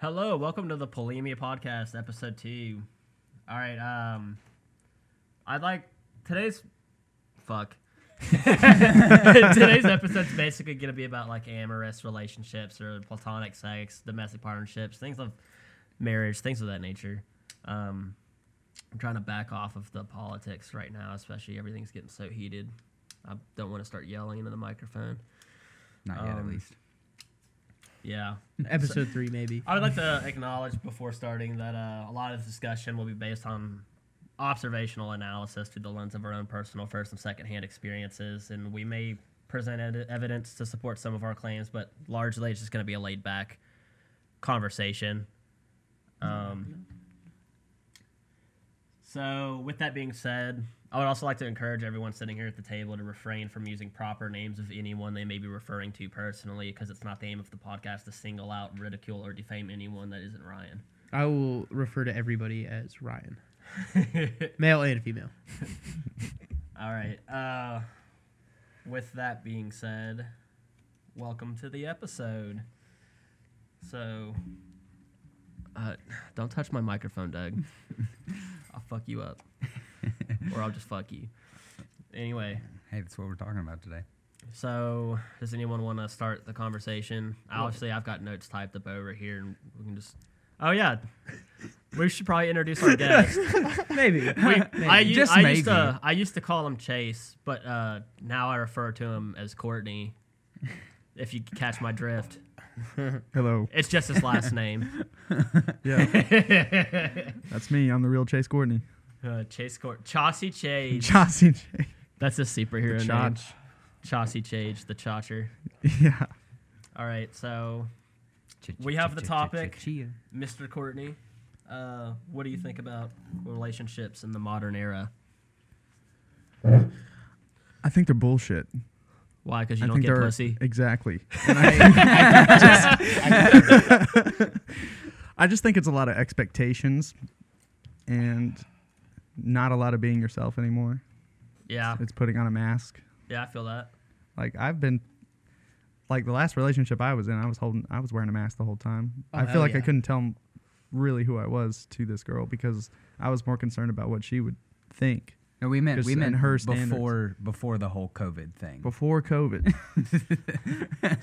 Hello, welcome to the Polemia Podcast, episode two. All right, um, I'd like today's fuck. today's episode's basically gonna be about like amorous relationships or platonic sex, domestic partnerships, things of marriage, things of that nature. Um, I'm trying to back off of the politics right now, especially everything's getting so heated. I don't want to start yelling into the microphone. Not yet, at Um, least. Yeah, Episode three, maybe. I would like to acknowledge before starting that uh, a lot of this discussion will be based on observational analysis through the lens of our own personal first and second hand experiences, and we may present ed- evidence to support some of our claims, but largely it's just going to be a laid back conversation. Um, so, with that being said, I would also like to encourage everyone sitting here at the table to refrain from using proper names of anyone they may be referring to personally, because it's not the aim of the podcast to single out, ridicule, or defame anyone that isn't Ryan. I will refer to everybody as Ryan, male and female. All right. Uh, with that being said, welcome to the episode. So, uh, don't touch my microphone, Doug. I'll fuck you up, or I'll just fuck you. Anyway, Hey, that's what we're talking about today. so does anyone want to start the conversation? Obviously, I've got notes typed up over here, and we can just. Oh yeah, we should probably introduce our guest. Maybe. We, I, u- Just I maybe. used to I used to call him Chase, but uh, now I refer to him as Courtney. If you catch my drift, Hello. it's just his last name. Yeah, that's me. I'm the real Chase Courtney. Uh, Chase Court Chauncey Chase. Chauncey Chase. That's a superhero name. Chach. Chauncey Chase, the Chacher. Yeah. All right, so We have the topic. Mr. Courtney, uh, what do you think about relationships in the modern era? I think they're bullshit. Why? Because you I don't get they're pussy. exactly. And I, just, I just think it's a lot of expectations and not a lot of being yourself anymore. Yeah, It's putting on a mask. yeah, I feel that. Like I've been like the last relationship I was in, I was holding I was wearing a mask the whole time. Oh, I feel hell like I couldn't tell really who I was to this girl because I was more concerned about what she would think No, we meant we Just meant her her standards. before before the whole COVID thing. before COVID.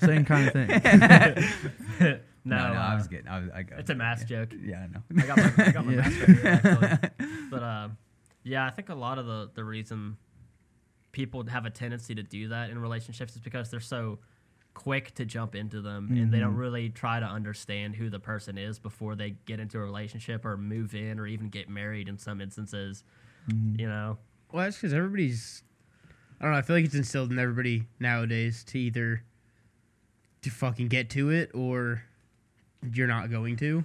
Same kind of thing. No, no, I uh, was getting. I was, I got, It's a mask joke. Yeah, I know. I got my, I got my Yeah. mask right here, actually. But yeah, I think a lot of the, the reason people have a tendency to do that in relationships is because they're so quick to jump into them and they don't Mhm. really try to understand who the person is before they get into a relationship or move in or even get married in some instances. Mhm. You know? Well, that's because everybody's. I don't know. I feel like it's instilled in everybody nowadays to either to fucking get to it or you're not going to.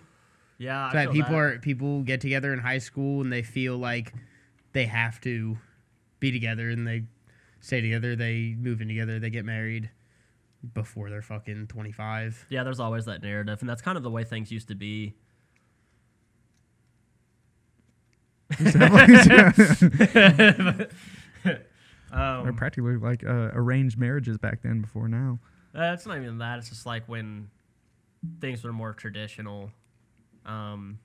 Yeah, I So that feel people that. are people get together in high school and they feel like they have to be together and they stay together. They move in together. They get married before they're fucking twenty five. Yeah, there's always that narrative, and that's kind of the way things used to be. They're um, practically like uh, arranged marriages back then before now. Uh, it's not even that. It's just like when things were more traditional. Um,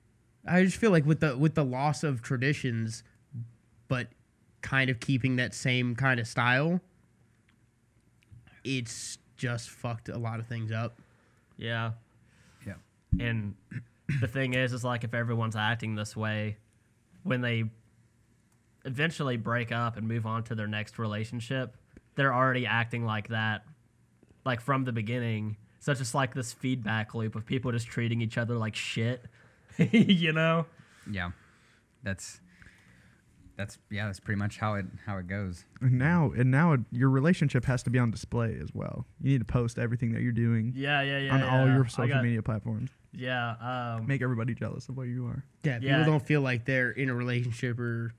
I just feel like with the with the loss of traditions, but kind of keeping that same kind of style, it's just fucked a lot of things up. yeah. Yeah. And the thing is, is like if everyone's acting this way, when they eventually break up and move on to their next relationship, they're already acting like that, like from the beginning. So it's just like this feedback loop of people just treating each other like shit. you know? Yeah, that's that's yeah. That's pretty much how it how it goes. And now, and now, it, your relationship has to be on display as well. You need to post everything that you're doing Yeah, yeah, yeah. on all yeah. your social got- media platforms. Yeah. Um, Make everybody jealous of what you are. Yeah, people Yeah. don't feel like they're in a relationship or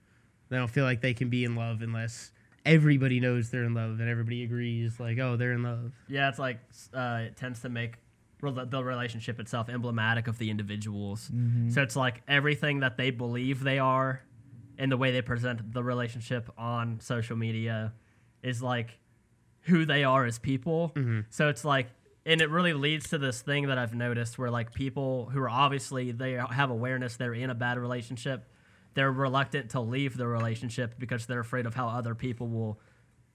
they don't feel like they can be in love unless everybody knows they're in love and everybody agrees like, oh, they're in love. Yeah, it's like uh, it tends to make the relationship itself emblematic of the individuals. Mm-hmm. So it's like everything that they believe they are and the way they present the relationship on social media is like who they are as people. Mhm. So it's like and it really leads to this thing that I've noticed where like people who are obviously they have awareness they're in a bad relationship, they're reluctant to leave the relationship because they're afraid of how other people will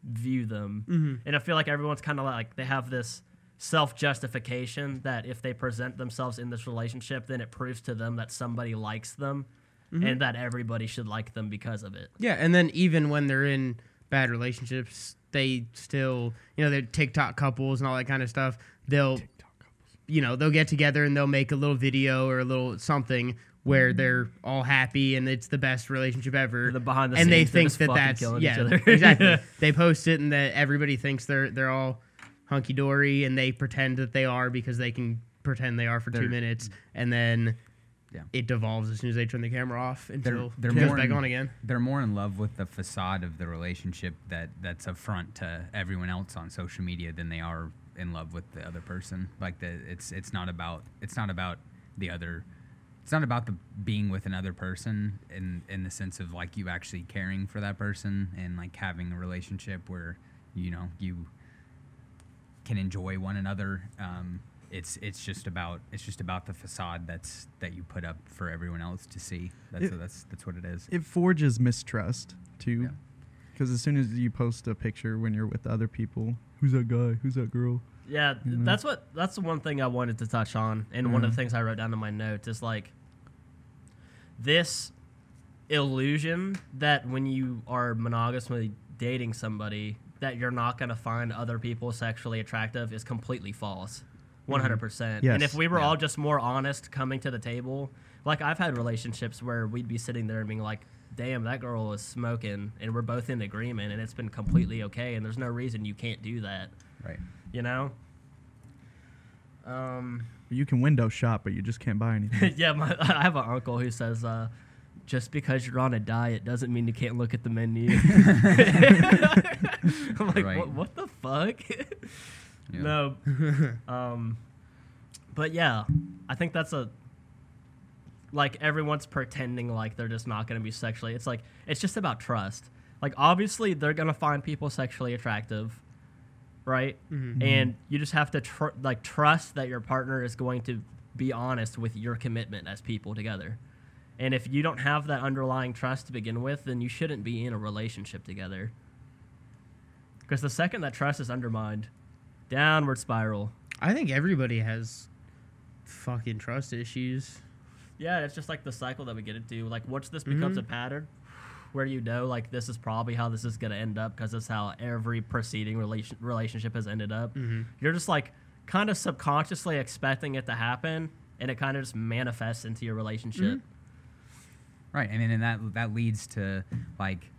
view them. Mm-hmm. And I feel like everyone's kind of like they have this self justification that if they present themselves in this relationship, then it proves to them that somebody likes them Mm-hmm. and that everybody should like them because of it. Yeah, and then even when they're in bad relationships, they still, you know, they're TikTok couples and all that kind of stuff. They'll, you know, they'll get together and they'll make a little video or a little something where they're all happy and it's the best relationship ever. The behind the and they scenes, they're think just that fucking that's killing yeah, each other. exactly. They post it and that everybody thinks they're they're all hunky dory and they pretend that they are because they can pretend they are for two They're- minutes and then Yeah. it devolves as soon as they turn the camera off until they're it goes more back in- on again. They're more in love with the facade of the relationship that that's a front to everyone else on social media than they are in love with the other person. Like the it's it's not about it's not about the other it's not about the being with another person in in the sense of like you actually caring for that person and like having a relationship where you know you can enjoy one another. Um, it's it's just about it's just about the facade that's that you put up for everyone else to see. That's It- that's that's what it is. It forges mistrust too, Yeah. because as soon as you post a picture when you're with other people, who's that guy? Who's that girl? Yeah, th- that's what that's the one thing I wanted to touch on, and one of the mm-hmm. things I wrote down in my notes is like this illusion that when you are monogamously dating somebody that you're not going to find other people sexually attractive is completely false. 100%. Mm-hmm. Yes. And if we were Yeah. all just more honest coming to the table, like I've had relationships where we'd be sitting there and being like, damn, that girl is smoking, and we're both in agreement, and it's been completely okay, and there's no reason you can't do that, Right. you know? Um, You can window shop, but you just can't buy anything. yeah, my, I have an uncle who says, uh, just because you're on a diet doesn't mean you can't look at the menu. I'm like, Right. what, what the fuck? Yeah. No. um, but yeah, I think that's a like everyone's pretending like they're just not going to be sexually. It's like it's just about trust. Like obviously they're going to find people sexually attractive, right? Mhm. And you just have to tr- like trust that your partner is going to be honest with your commitment as people together. And if you don't have that underlying trust to begin with, then you shouldn't be in a relationship together. Because the second that trust is undermined, downward spiral. I think everybody has fucking trust issues. Yeah, it's just like the cycle that we get into. Like once this becomes Mhm. a pattern, where you know like this is probably how this is gonna end up because that's how every preceding relation relationship has ended up. Mhm. You're just like kind of subconsciously expecting it to happen, and it kind of just manifests into your relationship. Right. I mean, and that that leads to like,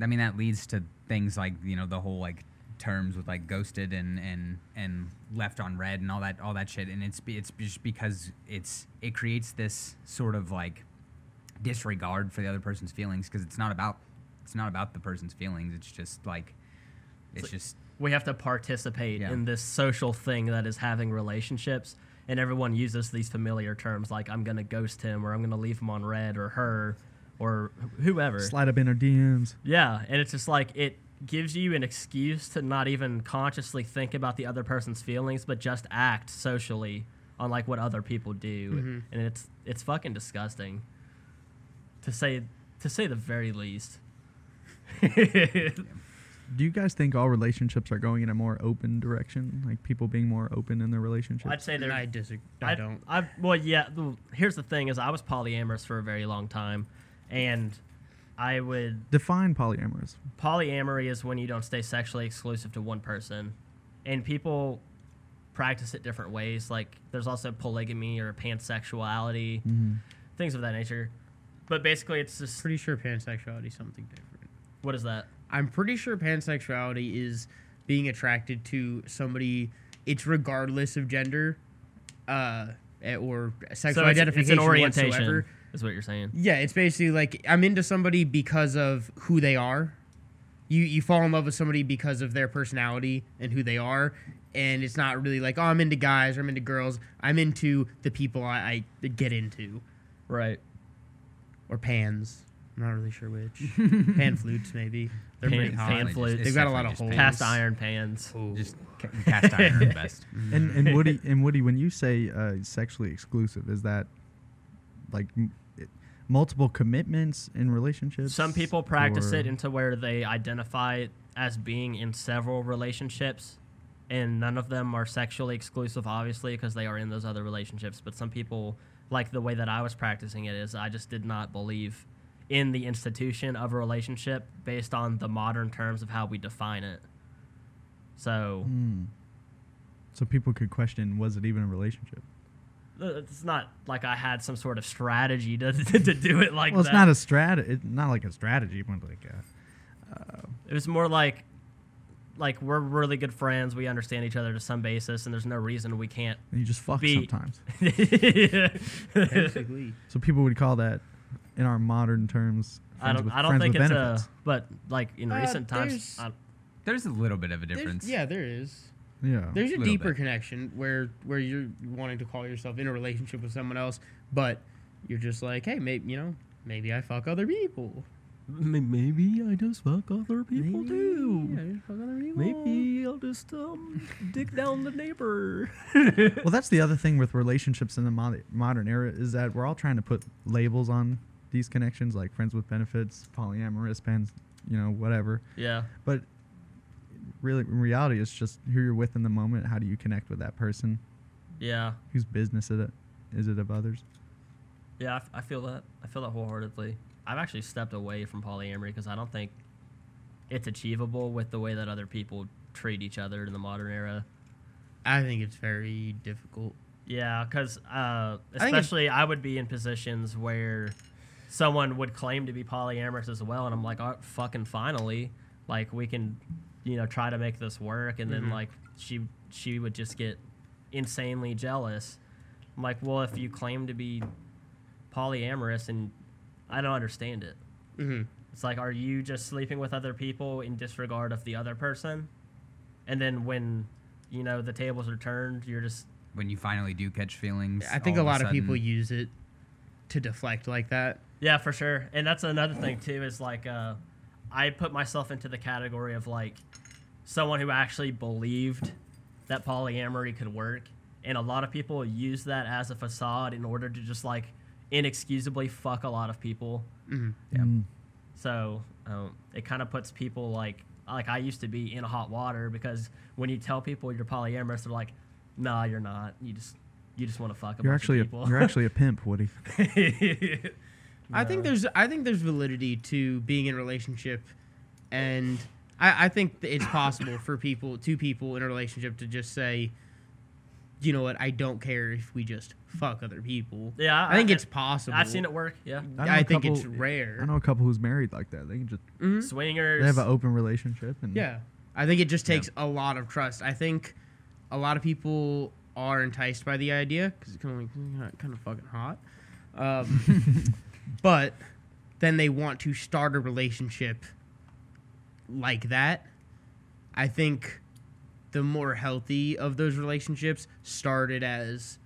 I mean, that leads to things like you know the whole like terms with like ghosted and and and left on read and all that all that shit. And it's it's just because it's it creates this sort of like disregard for the other person's feelings because it's not about it's not about the person's feelings. It's just like it's like- just We have to participate Yeah. in this social thing that is having relationships, and everyone uses these familiar terms like "I'm gonna ghost him" or "I'm gonna leave him on read" or "her" or whoever. Slide up in our DMs. Yeah, and it's just like it gives you an excuse to not even consciously think about the other person's feelings, but just act socially on like what other people do, Mhm. and it's it's fucking disgusting. To say to say the very least. Do you guys think all relationships are going in a more open direction? Like people being more open in their relationships? I'd say And they're I disagree. I, don't. I well, yeah. the- Here's the thing: is I was polyamorous for a very long time, and I would Define polyamorous. polyamory is when you don't stay sexually exclusive to one person, and people practice it different ways. Like there's also polygamy or pansexuality, Mm-hmm. things of that nature. But basically, it's just Pretty sure pansexuality is something different. what is that? I'm pretty sure pansexuality is being attracted to somebody. It's regardless of gender, uh, eh, or sexual so it's, identification it's an orientation, whatsoever. Is what you're saying. Yeah, it's basically like I'm into somebody because of who they are. You you fall in love with somebody because of their personality and who they are, and it's not really like oh I'm into guys or I'm into girls. I'm into the people I, I get into Right. or pans. I'm not really sure which. Pan flutes, maybe. They're Pan- pretty hot. pan Definitely flutes. just- They've got a lot of holes. pan. Cast iron pans. Ooh. Just ca- cast iron are the best. And and Woody and Woody, when you say uh, sexually exclusive, is that like m- it- multiple commitments in relationships? Some people practice or- it into where they identify as being in several relationships, and none of them are sexually exclusive, obviously, because they are in those other relationships. But some people, like the way that I was practicing it, is I just did not believe in the institution of a relationship based on the modern terms of how we define it. So Hmm. So people could question: Was it even a relationship? Uh, it's not like I had some sort of strategy to, to do it like well, it's not a strategy, It's not like a strategy, but like a, It was more like like we're really good friends. We understand each other to some basis, and there's no reason we can't. you just fuck Be- sometimes. Basically. So people would call that, in our modern terms, I don't. with, I don't think it's benefits. a. But like in Uh, recent times, there's- I, There's a little bit of a There's- difference. Yeah, there is. Yeah. There's a deeper bit. connection where where you're wanting to call yourself in a relationship with someone else, but you're just like, hey, maybe you know, maybe I fuck other people. maybe I just fuck other people Maybe too. I just fuck other people. Maybe I'll just um dig down the neighbor. well, that's the other thing with relationships in the mod- modern era is that we're all trying to put labels on these connections, like friends with benefits, polyamorous, pens, you know, whatever. yeah. But really, in reality, it's just who you're with in the moment. How do you connect with that person? Yeah. Whose business is it? Is it of others? Yeah, I f- I, feel that. I feel that wholeheartedly. I've actually stepped away from polyamory because I don't think it's achievable with the way that other people treat each other in the modern era. I think it's very difficult. Yeah, because uh, think it- especially I would be in positions where someone would claim to be polyamorous as well, and I'm like, oh, fucking finally, like we can, you know, try to make this work, and then Mhm. like she she would just get insanely jealous. I'm like, well, if you claim to be polyamorous, and I don't understand it. hmm It's like, are you just sleeping with other people in disregard of the other person? And then when, you know, the tables are turned, you're just When you finally do catch feelings, I think a lot of people use it to deflect like that. Yeah, for sure. And that's another thing too is like uh I put myself into the category of like someone who actually believed that polyamory could work. And a lot of people use that as a facade in order to just like inexcusably fuck a lot of people. hmm Yeah. Mm. So um, it kind of puts people like like I used to be in hot water because when you tell people you're polyamorous, they're like, "Nah, you're not. You just you just want to fuck a You're bunch actually of a, you're actually a pimp, Woody. I think there's I think there's validity to being in a relationship, and I, I think it's possible for people two people in a relationship to just say, you know what, I don't care if we just fuck other people. Yeah, I think it's possible. I've seen it work. Yeah, I know I, a think it's rare. I know a couple who's married like that. They can just Mhm. swingers. they have an open relationship and Yeah, I think it just Yeah. takes a lot of trust. I think a lot of people are enticed by the idea because it's kind of like kind of fucking hot, um, but then they want to start a relationship like that. I think the more healthy of those relationships started as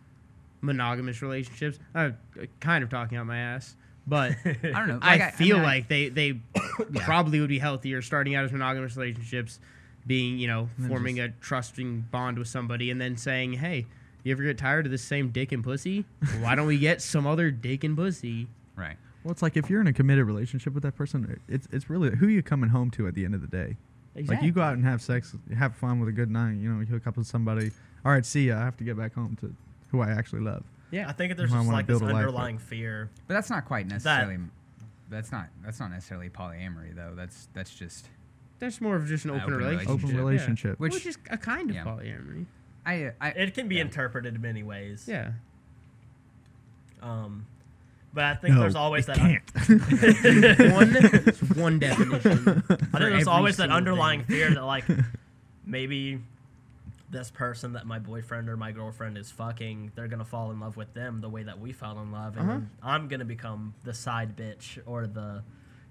monogamous relationships. I'm kind of talking out my ass, but I don't know. I, Like, I- I feel mean, I- like they they Yeah. probably would be healthier starting out as monogamous relationships, being you know forming just- a trusting bond with somebody, and then saying, "Hey, you ever get tired of the same dick and pussy? Why don't we get some other dick and pussy?" Right. Well, it's like if you're in a committed relationship with that person, it's it's really who you coming home to at the end of the day. Like you go out and have sex, have fun with a good night. You know, you hook up with somebody. All right, see ya. I have to get back home to who I actually love. Yeah, I think there's I just like this build a life, underlying fear. But that's not quite necessarily. that's not. That's not necessarily polyamory though. That's that's just. that's more of just an open, open relationship. Open Relationship, yeah. Which- which is a kind of yeah. polyamory. I. I It can be yeah. interpreted many ways. Yeah, Um, but I think No, there's always it that. can't. one one definition. I think there's always that underlying thing. fear that like maybe this person that my boyfriend or my girlfriend is fucking, they're gonna fall in love with them the way that we fell in love, and Uh-huh. then I'm gonna become the side bitch or the,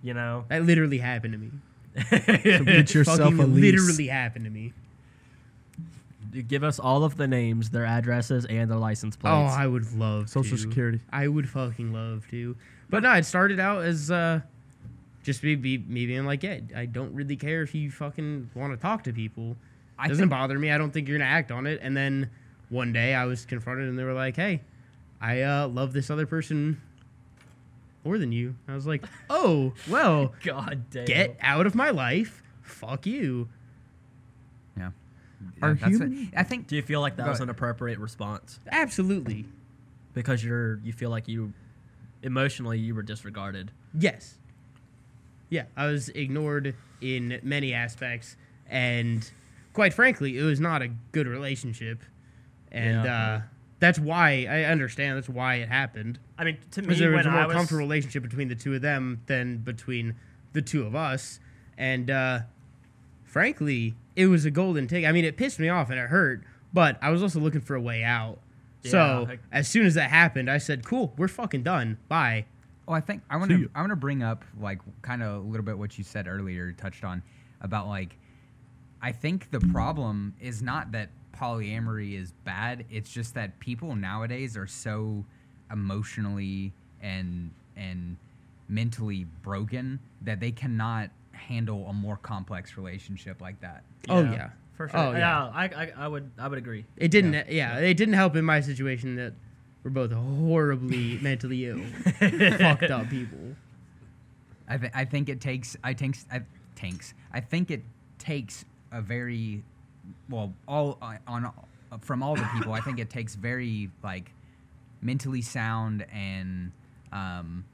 you know. That literally happened to me. So get yourself Fucking a lease. literally happened to me. Give us all of the names, their addresses, and their license plates. Oh. I would love Social to. Security. I would fucking love to. But no, it started out as uh, just be, be me being like, yeah, I don't really care if you fucking want to talk to people. It doesn't bother me. I don't think you're gonna act on it. And then one day I was confronted, and they were like, hey, I uh, love this other person more than you. I was like, oh well, God damn. get out of my life. Fuck you. Yeah. Are Yeah, human- I think Do you feel like that was an appropriate response Absolutely. because you're you feel like you emotionally you were disregarded? Yes. Yeah, I was ignored in many aspects, and quite frankly, it was not a good relationship. And Yeah. uh, that's why I understand. That's why it happened. I mean, to me, there was when a more was comfortable relationship between the two of them than between the two of us. And uh, frankly, it was a golden take. I mean, it pissed me off and it hurt, but I was also looking for a way out. so I- as soon as that happened, I said, "Cool, we're fucking done. Bye." Oh, I think I want to I want to bring up like kind of a little bit what you said earlier, touched on about like I think the problem is not that polyamory is bad. It's just that people nowadays are so emotionally and and mentally broken that they cannot handle a more complex relationship like that. Oh yeah. for sure. Oh, yeah, yeah. I, I I would I would agree. It didn't. Yeah. Yeah, it didn't help in my situation that we're both horribly mentally ill, fucked up people. I, th- I think it takes I think I tanks I think it takes a very well all uh, on uh, from all the people I think it takes very like mentally sound and um,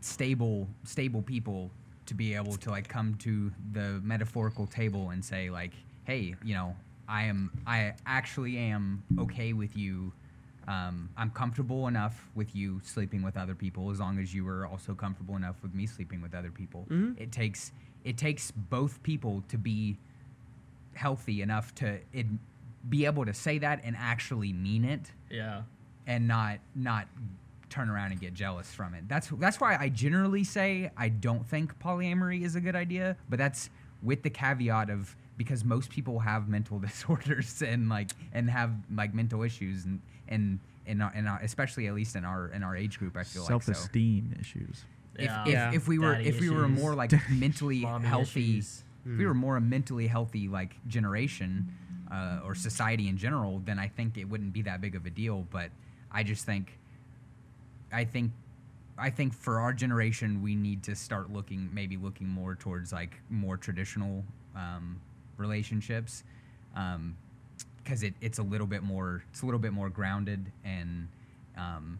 stable stable people to be able to like come to the metaphorical table and say like hey you know I am I actually am okay with you um, I'm comfortable enough with you sleeping with other people as long as you are also comfortable enough with me sleeping with other people. Mhm. It takes it takes both people to be healthy enough to it, be able to say that and actually mean it Yeah. and not not turn around and get jealous from it. That's that's why I generally say I don't think polyamory is a good idea, but that's with the caveat of because most people have mental disorders and like and have like mental issues and and and, our, and our, especially at least in our in our age group I feel like so. Self-esteem issues. If, Yeah. if, Yeah. if we were Daddy if we were more like mentally healthy issues. if we were more a mentally healthy like generation uh, or society in general, then I think it wouldn't be that big of a deal. But I just think, I think, I think for our generation, we need to start looking, maybe looking more towards like more traditional um, relationships, because it, it's a little bit more, it's a little bit more grounded and um,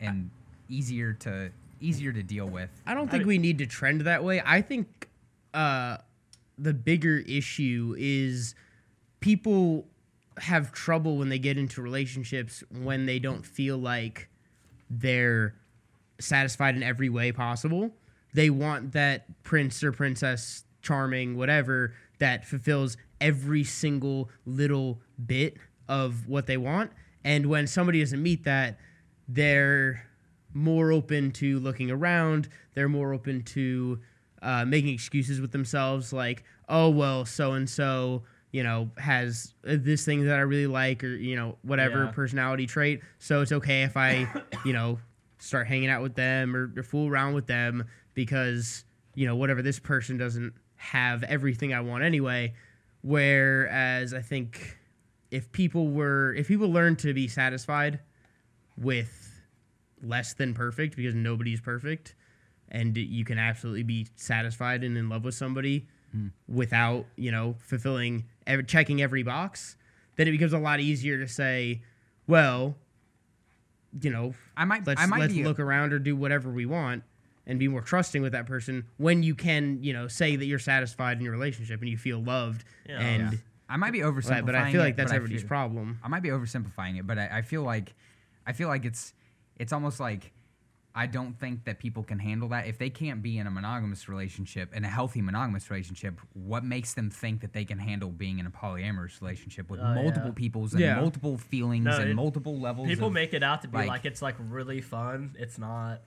and easier to easier to deal with. I don't think d- we need to trend that way. I think uh, the bigger issue is people have trouble when they get into relationships when they don't feel like they're satisfied in every way possible. They want that prince or princess, charming, whatever, that fulfills every single little bit of what they want. And when somebody doesn't meet that, they're more open to looking around. They're more open to uh, making excuses with themselves, like, oh, well, so and so, you know, has uh, this thing that I really like, or, you know, whatever Yeah. personality trait. So it's okay if I, you know, start hanging out with them or, or fool around with them because, you know, whatever this person doesn't have everything I want anyway. Whereas I think if people were, if people learn to be satisfied with less than perfect because nobody's perfect and you can absolutely be satisfied and in love with somebody without you know fulfilling ev- checking every box then it becomes a lot easier to say well you know I might let's I might let's be look around or do whatever we want and be more trusting with that person when you can you know say that you're satisfied in your relationship and you feel loved Yeah. and Yeah. I might be oversimplifying but, but I feel it, like that's but I everybody's feel- problem I might be oversimplifying it, but I, I feel like I feel like it's it's almost like I don't think that people can handle that. If they can't be in a monogamous relationship, in a healthy monogamous relationship, what makes them think that they can handle being in a polyamorous relationship with Oh, multiple yeah. peoples and Yeah. multiple feelings No, and it- multiple levels? People of, make it out to be like- like, it's like really fun. It's not.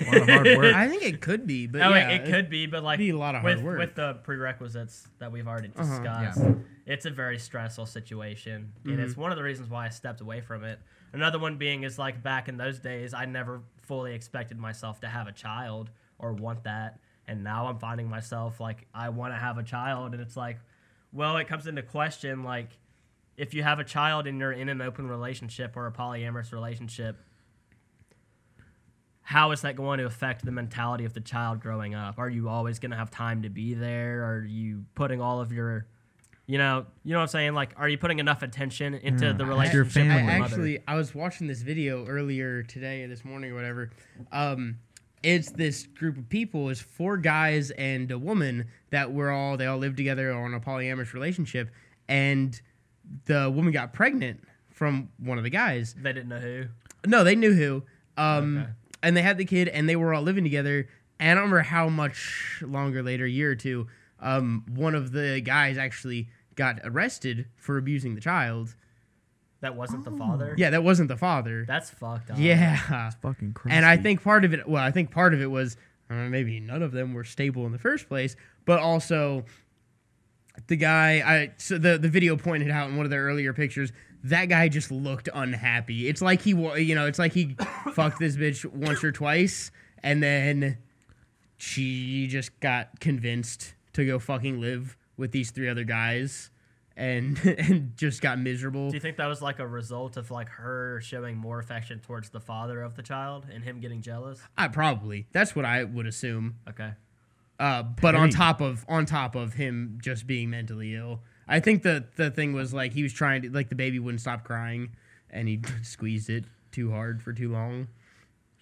A lot of hard work. i think it could be but no, yeah, it, it could be, but like be a lot of with work. with the prerequisites that we've already Uh-huh. discussed. Yeah. It's a very stressful situation, Mm-hmm. and it's one of the reasons why I stepped away from it. Another one being is like back in those days, I never fully expected myself to have a child or want that. And now I'm finding myself like I want to have a child, and it's like, well, it comes into question like if you have a child and you're in an open relationship or a polyamorous relationship, how is that going to affect the mentality of the child growing up? Are you always going to have time to be there? Are you putting all of your, you know, you know what I'm saying? Like, are you putting enough attention into Yeah. the Your relationship with family. I actually I was watching this video earlier today, or this morning or whatever. Um, it's this group of people, It's four guys and a woman that were all they all lived together on a polyamorous relationship, and the woman got pregnant from one of the guys. They didn't know who. No, they knew who. Um, Okay. and they had the kid, and they were all living together. And I don't remember how much longer later, a year or two, um, one of the guys actually got arrested for abusing the child. That wasn't the father. Yeah, that wasn't the father. That's fucked up. yeah, Fucking crazy. and I think part of it, well, I think part of it was uh, maybe none of them were stable in the first place, but also the guy. I so the the video pointed out in one of their earlier pictures. That guy just looked unhappy. It's like he, wa- you know, it's like he fucked this bitch once or twice, and then she just got convinced to go fucking live with these three other guys, and and just got miserable. Do you think that was like a result of like her showing more affection towards the father of the child and him getting jealous? I probably that's what I would assume. Okay. Uh, but on top of on top of him just being mentally ill, I think the the thing was like he was trying to like the baby wouldn't stop crying, and he squeezed it too hard for too long.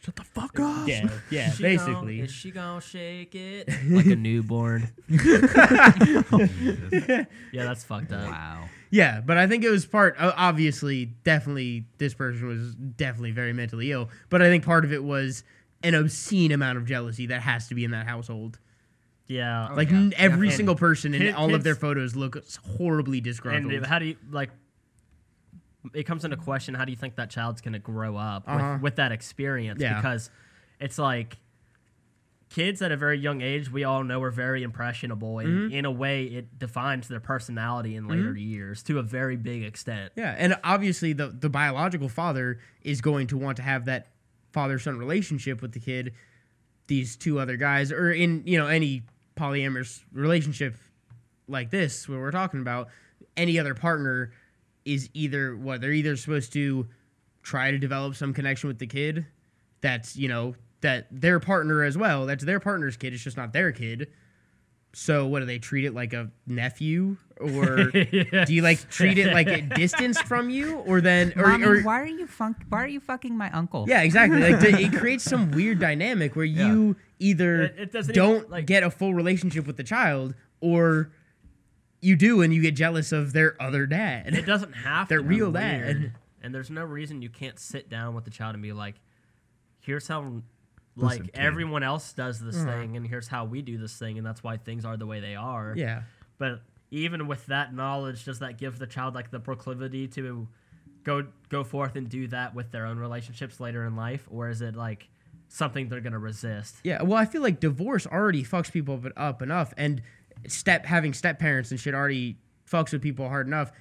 Shut the fuck up. Yeah, yeah, She basically. Gonna, is she gonna shake it like a newborn? yeah, that's fucked up. Wow. Yeah, but I think it was part. uh, Obviously, definitely, this person was definitely very mentally ill. But I think part of it was an obscene amount of jealousy that has to be in that household. Yeah. Like yeah, n- every definitely. single person in Kid- all of their kids- photos look horribly disgruntled. And how do you like? It comes into question. How do you think that child's gonna grow up Uh-huh. with, with that experience? Yeah. Because it's like kids at a very young age, we all know are very impressionable, and Mm-hmm. in a way, it defines their personality in later years to a very big extent. Yeah, and obviously the the biological father is going to want to have that father son relationship with the kid. These two other guys, or in you know any polyamorous relationship like this, where we're talking about, any other partner is either what they're either supposed to try to develop some connection with the kid, that's you know that their partner as well. That's their partner's kid. It's just not their kid. So what do they treat it like a nephew, or do you like treat it like it distanced from you, or then or, Mommy, or why are you funk? Why are you fucking my uncle? yeah, exactly. Like the, it creates some weird dynamic where you either It- it don't even, like- get a full relationship with the child, or you do and you get jealous of their other dad. And it doesn't have They're to be real dad. weird, and there's no reason you can't sit down with the child and be like, "Here's how." Like Listen, everyone else does this mm. thing, and here's how we do this thing, and that's why things are the way they are. Yeah, But even with that knowledge, does that give the child like the proclivity to go go forth and do that with their own relationships later in life, or is it like something they're gonna resist? yeah. Well, I feel like divorce already fucks people up enough, and step having step parents and shit already fucks with people hard enough.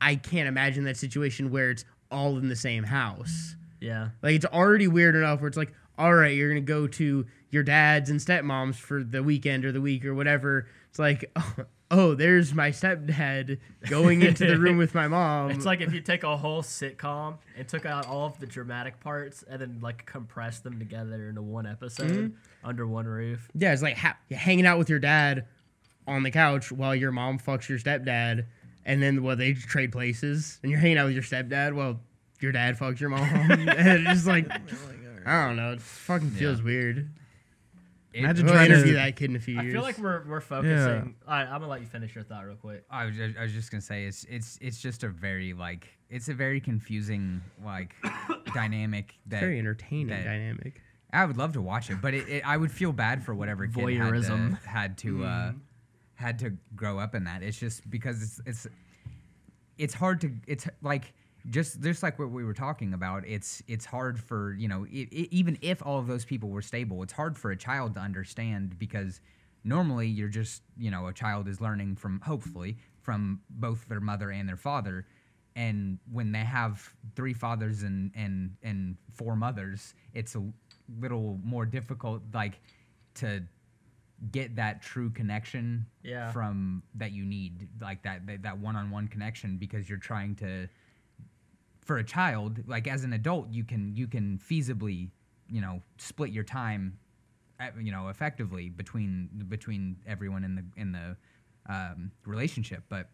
I can't imagine that situation where it's all in the same house. Yeah, Like it's already weird enough where it's like, all right, you're gonna go to your dad's and stepmom's for the weekend or the week or whatever. It's like, oh, oh there's my stepdad going into the room with my mom. it's like if you take a whole sitcom and took out all of the dramatic parts and then like compressed them together into one episode Mm-hmm. under one roof. yeah, it's like ha- hanging out with your dad on the couch while your mom fucks your stepdad, and then well they trade places, and you're hanging out with your stepdad while your dad fucks your mom, and it's just like. I don't know. It fucking feels weird. Imagine We'll trying interview to. that kid in a few I years. I feel like we're we're focusing. All right, I'm gonna let you finish your thought real quick. I was, just, I was just gonna say it's it's it's just a very like it's a very confusing like dynamic that very entertaining that- dynamic. I would love to watch it, but it, it, I would feel bad for whatever kid had to, Voyeurism. had to uh, had to grow up in that. It's just because it's it's it's hard to it's like just just like what we were talking about. It's it's hard for you know i i even if all of those people were stable, it's hard for a child to understand because normally you're just you know a child is learning from hopefully from both their mother and their father and when they have three fathers and and and four mothers it's a little more difficult like to get that true connection Yeah. from that you need like that that, that one-on-one connection because you're trying to for a child like as an adult you can you can feasibly you know split your time you know effectively between between everyone in the in the um, relationship. But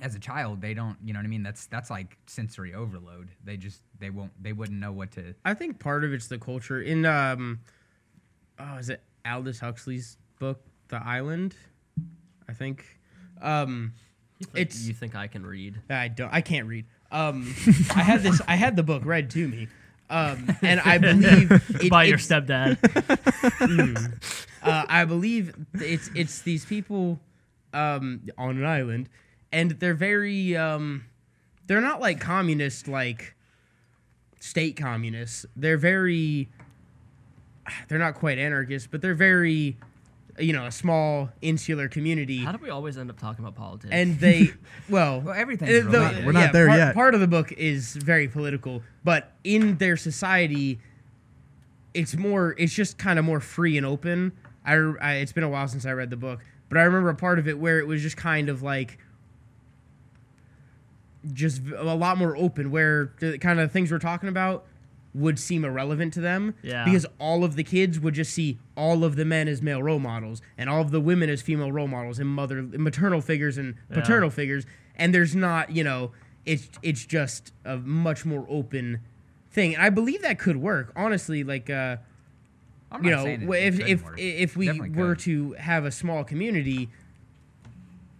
as a child they don't you know what i mean? That's that's like sensory overload. They just they won't they wouldn't know what to I think part of it's the culture. In um oh is it Aldous Huxley's book The Island? I think. Um You think, It's- you think I can read? I don't I can't read. Um I had this I had the book read to me. Um and I believe it, By your stepdad. uh, I believe it's it's these people um, on an island, and they're very um, they're not like communist like state communists. They're very they're not quite anarchists, but they're very you know a small insular community. How do we always end up talking about politics? and they well, Well, everything's uh, the- We're not there part, yet. Part of the book is very political, but in their society, it's more. It's just kind of more free and open. I, I it's been a while since I read the book, but I remember a part of it where it was just kind of like just a lot more open, where the kind of things we're talking about would seem irrelevant to them Yeah. because all of the kids would just see all of the men as male role models and all of the women as female role models and mother maternal figures and Yeah. paternal figures and there's not you know it's it's just a much more open thing and i believe that could work honestly like uh I'm you know saying it- w- it if if work. if we Definitely were could. to have a small community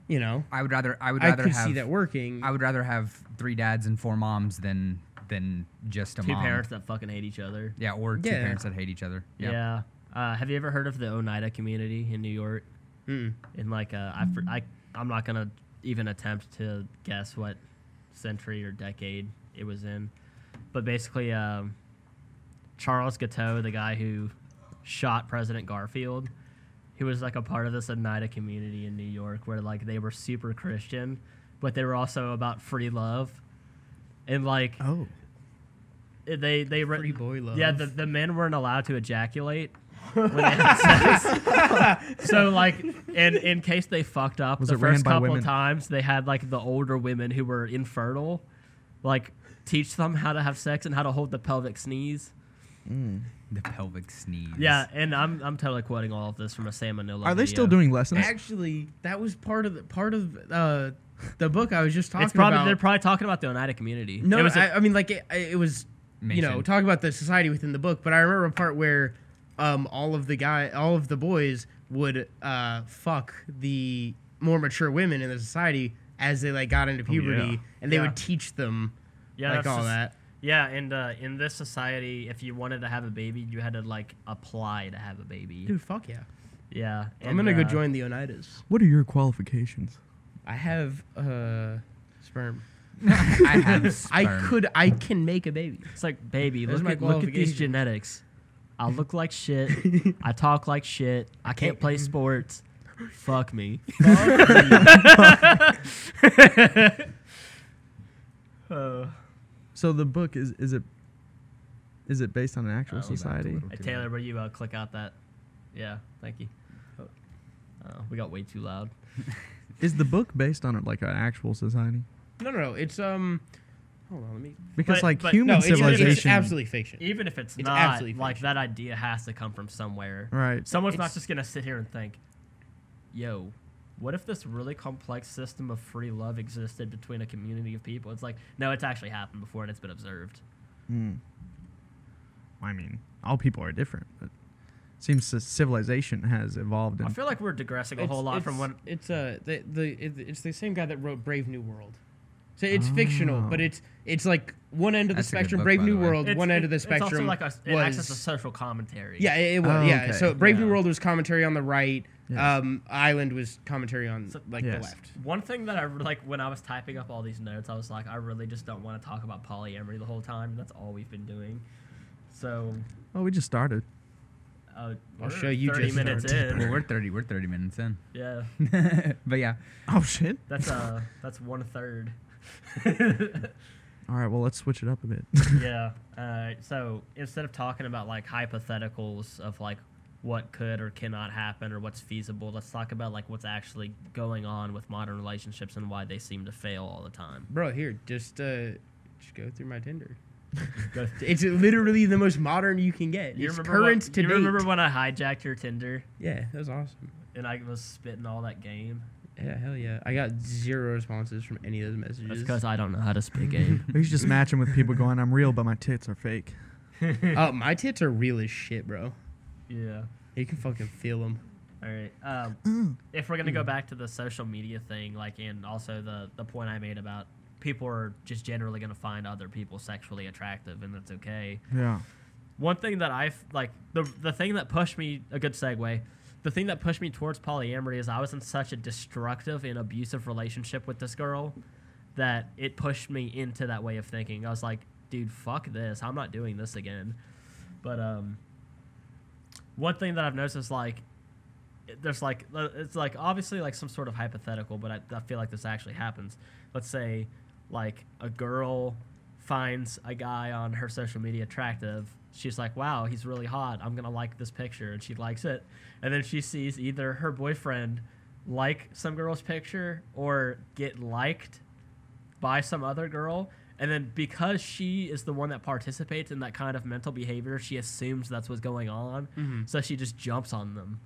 you know I would rather I would i rather could have see that working I would rather have three dads and four moms than than just a two mom. parents that fucking hate each other. Yeah, or two Yeah. parents that hate each other. Yeah. Uh, have you ever heard of the Oneida community in New York? Mm. In like, uh, I, fr- I, I'm not gonna even attempt to guess what century or decade it was in, but basically, um, Charles Guiteau, the guy who shot President Garfield, he was like a part of this Oneida community in New York where like they were super Christian, but they were also about free love, and like Oh. they they re- Free boy love. yeah, the, the men weren't allowed to ejaculate when they had sex. so like, in in case they fucked up Was the it ran first by couple women? of times, they had like the older women who were infertile, like teach them how to have sex and how to hold the pelvic sneeze. The pelvic sneeze. Yeah, and I'm I'm totally quoting all of this from a Sam O'Nella. Are they still video. doing lessons? actually that was part of the part of uh the book i was just talking It's probably about they're probably talking about the Oneida community. No, it was a- I, I mean like it, it was you know Mentioned. talk about the society within the book, but I remember a part where um, all of the guy, all of the boys would uh, fuck the more mature women in the society as they like got into puberty, yeah. and they Yeah. would teach them yeah, like all just- that. Yeah, and uh, in this society, if you wanted to have a baby, you had to like apply to have a baby. Dude, fuck yeah! Yeah, I'm and, gonna go uh, join the Oneidas. What are your qualifications? I have uh, sperm. I have. Sperm. I could, I can make a baby. It's like, baby, There's look my at, look at these qualifications. genetics. I look like shit. I talk like shit. I can't play sports. Fuck me. Uh, So the book is is it is it based on an actual that's a society? little hey, too Taylor, loud. will you uh, click out that? Yeah, thank you. Oh, we got way too loud. Is the book based on like an actual society? No, no, no. It's um. Hold on, let me. Because But- like but- human No, it's, it's absolutely fiction. Even if it's, It's not, absolutely like fiction. that idea has to come from somewhere. right? Someone's not It's- just gonna sit here and think, "Yo, what if this really complex system of free love existed between a community of people?" It's like, no, it's actually happened before and it's been observed. Hmm. I mean, all people are different, but seems civilization has evolved. I feel like we're digressing a whole lot from what. it's uh the the it's the same guy that wrote Brave New World. So it's fictional, but Oh. it's it's like one end of the That's spectrum, book, Brave New. World. It's, one end of the spectrum. It's also spectrum like a, it acts as a social commentary. yeah, it, it was Oh, yeah. okay. So Brave New World was commentary on the right. Yes. Um, Island was commentary on So- like Yes. the left. One thing that I like when I was typing up all these notes, I was like, I really just don't want to talk about polyamory the whole time. That's all we've been doing. So, oh, we just started. Uh, I'll show you 30 just minutes well, in. we're thirty. We're thirty minutes in. Yeah, but yeah, Oh shit! that's uh, that's one third. All right, well let's switch it up a bit. yeah. Uh, so instead of talking about like hypotheticals of like what could or cannot happen or what's feasible. Let's talk about like what's actually going on with modern relationships and why they seem to fail all the time. Bro, here, just uh, just go through my Tinder. Go- It's literally the most modern you can get. you it's current when, to you date. remember when I hijacked your Tinder yeah, that was awesome. and I was spitting all that game? Yeah, hell yeah. I got zero responses from any of those messages. That's messages. because I don't know how to spit game. He's just matching with people going, I'm real, but my tits are fake. oh, my tits are real as shit, bro. yeah. You can fucking feel them. All right. Um, if we're gonna go back to the social media thing, like, and also the the point I made about people are just generally gonna find other people sexually attractive, and that's okay. Yeah. One thing that I've like the the thing that pushed me a good segue. The thing that pushed me towards polyamory is I was in such a destructive and abusive relationship with this girl that it pushed me into that way of thinking. I was like, dude, fuck this. I'm not doing this again. But um one thing that I've noticed is like there's like uh, it's like obviously like some sort of hypothetical, but I, I feel like this actually happens. Let's say like a girl finds a guy on her social media attractive. She's like, "Wow, he's really hot. I'm gonna like this picture," and she likes it. And then she sees either her boyfriend like some girl's picture or get liked by some other girl. And then because she is the one that participates in that kind of mental behavior, she assumes that's what's going on. Mhm. So she just jumps on them.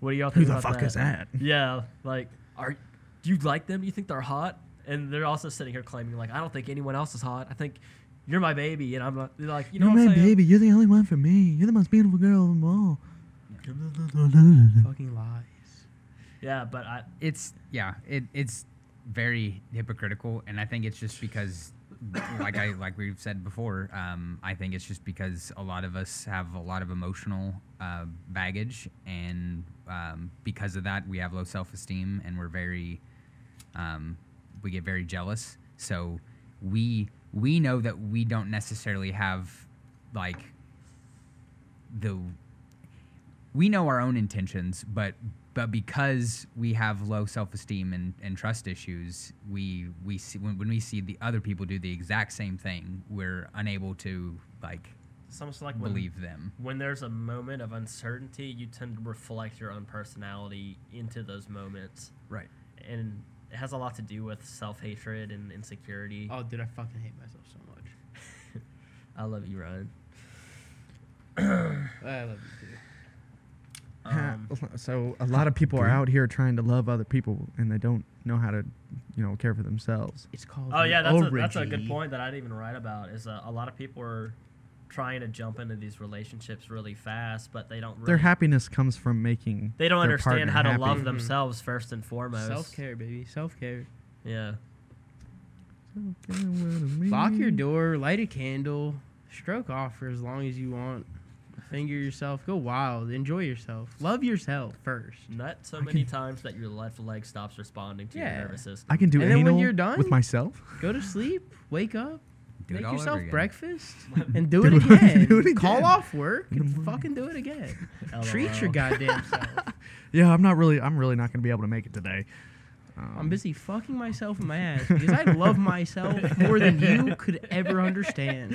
What do y'all think Who the about fuck that? is that? Yeah, like, are do you like them? You think they're hot? And they're also sitting here claiming like, I don't think anyone else is hot. I think you're my baby, and I'm not. They're like, you know You're what my saying? baby. You're the only one for me. You're the most beautiful girl of them all. Fucking lies. Yeah, but I it's yeah it it's very hypocritical and i think it's just because like i like we've said before um, i think it's just because a lot of us have a lot of emotional uh, baggage and um, because of that we have low self-esteem and we're very um, we get very jealous so we we know that we don't necessarily have like the we know our own intentions, but but because we have low self esteem and, and trust issues, we we see when, when we see the other people do the exact same thing, we're unable to like it's almost like when, believe them. when there's a moment of uncertainty, you tend to reflect your own personality into those moments, Right. and it has a lot to do with self hatred and insecurity. Oh, dude, I fucking hate myself so much. I love you, Ryan. I love you too. Um, so a lot of people are out here trying to love other people and they don't know how to, you know, care for themselves. It's called. Oh yeah, that's a, that's a good point that I didn't even write about. Is uh, a lot of people are trying to jump into these relationships really fast, but they don't. Really, Their happiness comes from making. They don't their understand how to happy. love Mhm. themselves first and foremost. Self care, baby. Self care. Yeah. Lock your door. Light a candle. Stroke off for as long as you want. Finger yourself. Go wild. Enjoy yourself. Love yourself first. Nut so I many can- times that your left leg stops responding to Yeah. your nervous system. I can do And then when anal you're done- with myself. Go to sleep. Wake up. Do it make all over yourself again. breakfast and do, Do it it- again. do it Call off work and fucking do it again. Treat your goddamn self. Yeah, I'm not really. I'm really not going to be able to make it today. Um, I'm busy fucking myself in my ass because I love myself more than you could ever understand.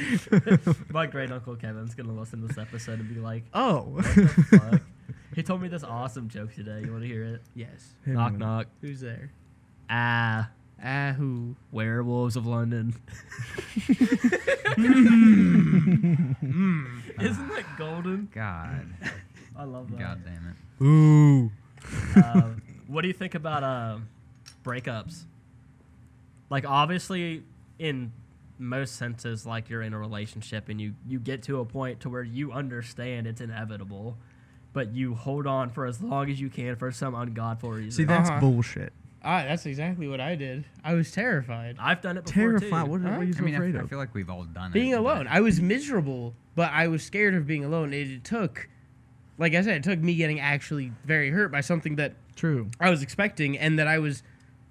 My great uncle Kevin's gonna listen to this episode and be like, Oh. "What the fuck?" He told me this awesome joke today. You want to hear it? Yes. Hey, knock man. knock. Who's there? Ah, Ah, who? werewolves of London. Mm. Isn't that golden? God, I love that. God damn it. Ooh. uh, what do you think about uh, breakups? Like, obviously, in most senses, like you're in a relationship and you you get to a point to where you understand it's inevitable, but you hold on for as long as you can for some ungodful reason. See, that's Uh-huh. bullshit. Ah, that's exactly what I did. I was terrified. I've done it before Terrified. too. What, what Huh? are you I so mean, I, afraid f- I of? feel like we've all done it. Being but- alone. I was miserable, but I was scared of being alone. It, it took, like I said, it took me getting actually very hurt by something that True. I was expecting and that I was,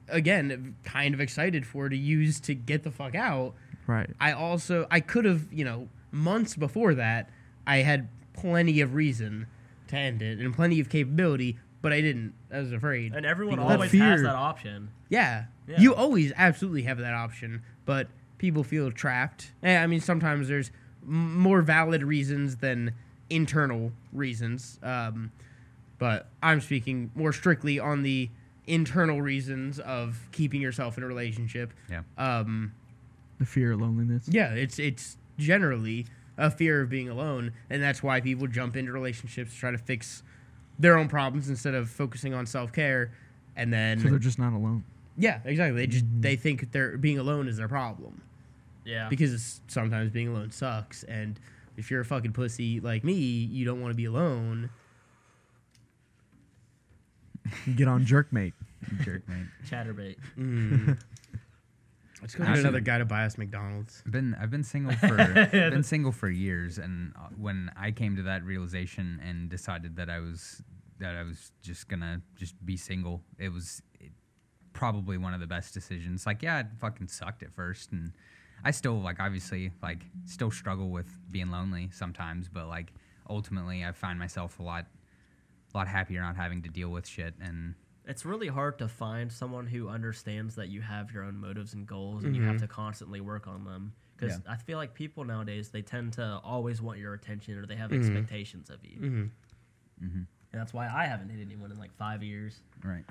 again, kind of excited for to use to get the fuck out. Right. I also I could have you know months before that I had plenty of reason to end it and plenty of capability, but I didn't. I was afraid. And everyone Because- That always has that option. Yeah. Yeah. you always absolutely have that option, but people feel trapped. Eh, I mean, sometimes there's m- more valid reasons than internal reasons. Um, but I'm speaking more strictly on the internal reasons of keeping yourself in a relationship. Yeah. Um, The fear of loneliness. yeah, it's it's generally a fear of being alone, and that's why people jump into relationships to try to fix their own problems instead of focusing on self care. And then So they're just not alone. yeah, exactly. They just they think they're being alone is their problem Yeah. because sometimes being alone sucks. And if you're a fucking pussy like me, you don't want to be alone. Get on Jerkmate. You jerk, mate. Chaturbate. Mm. Let's go get another guy to buy us McDonald's. I've been I've been single for been single for years, and uh, when I came to that realization and decided that I was that I was just gonna just be single, it was it, probably one of the best decisions. Like, yeah, it fucking sucked at first, and I still like obviously like still struggle with being lonely sometimes, but like ultimately, I find myself a lot a lot happier not having to deal with shit and It's really hard to find someone who understands that you have your own motives and goals and you have mm-hmm. to constantly work on them. Because Yeah. I feel like people nowadays, they tend to always want your attention or they have mm-hmm. expectations of you. Mm-hmm. mm-hmm. And that's why I haven't hit anyone in like five years. right.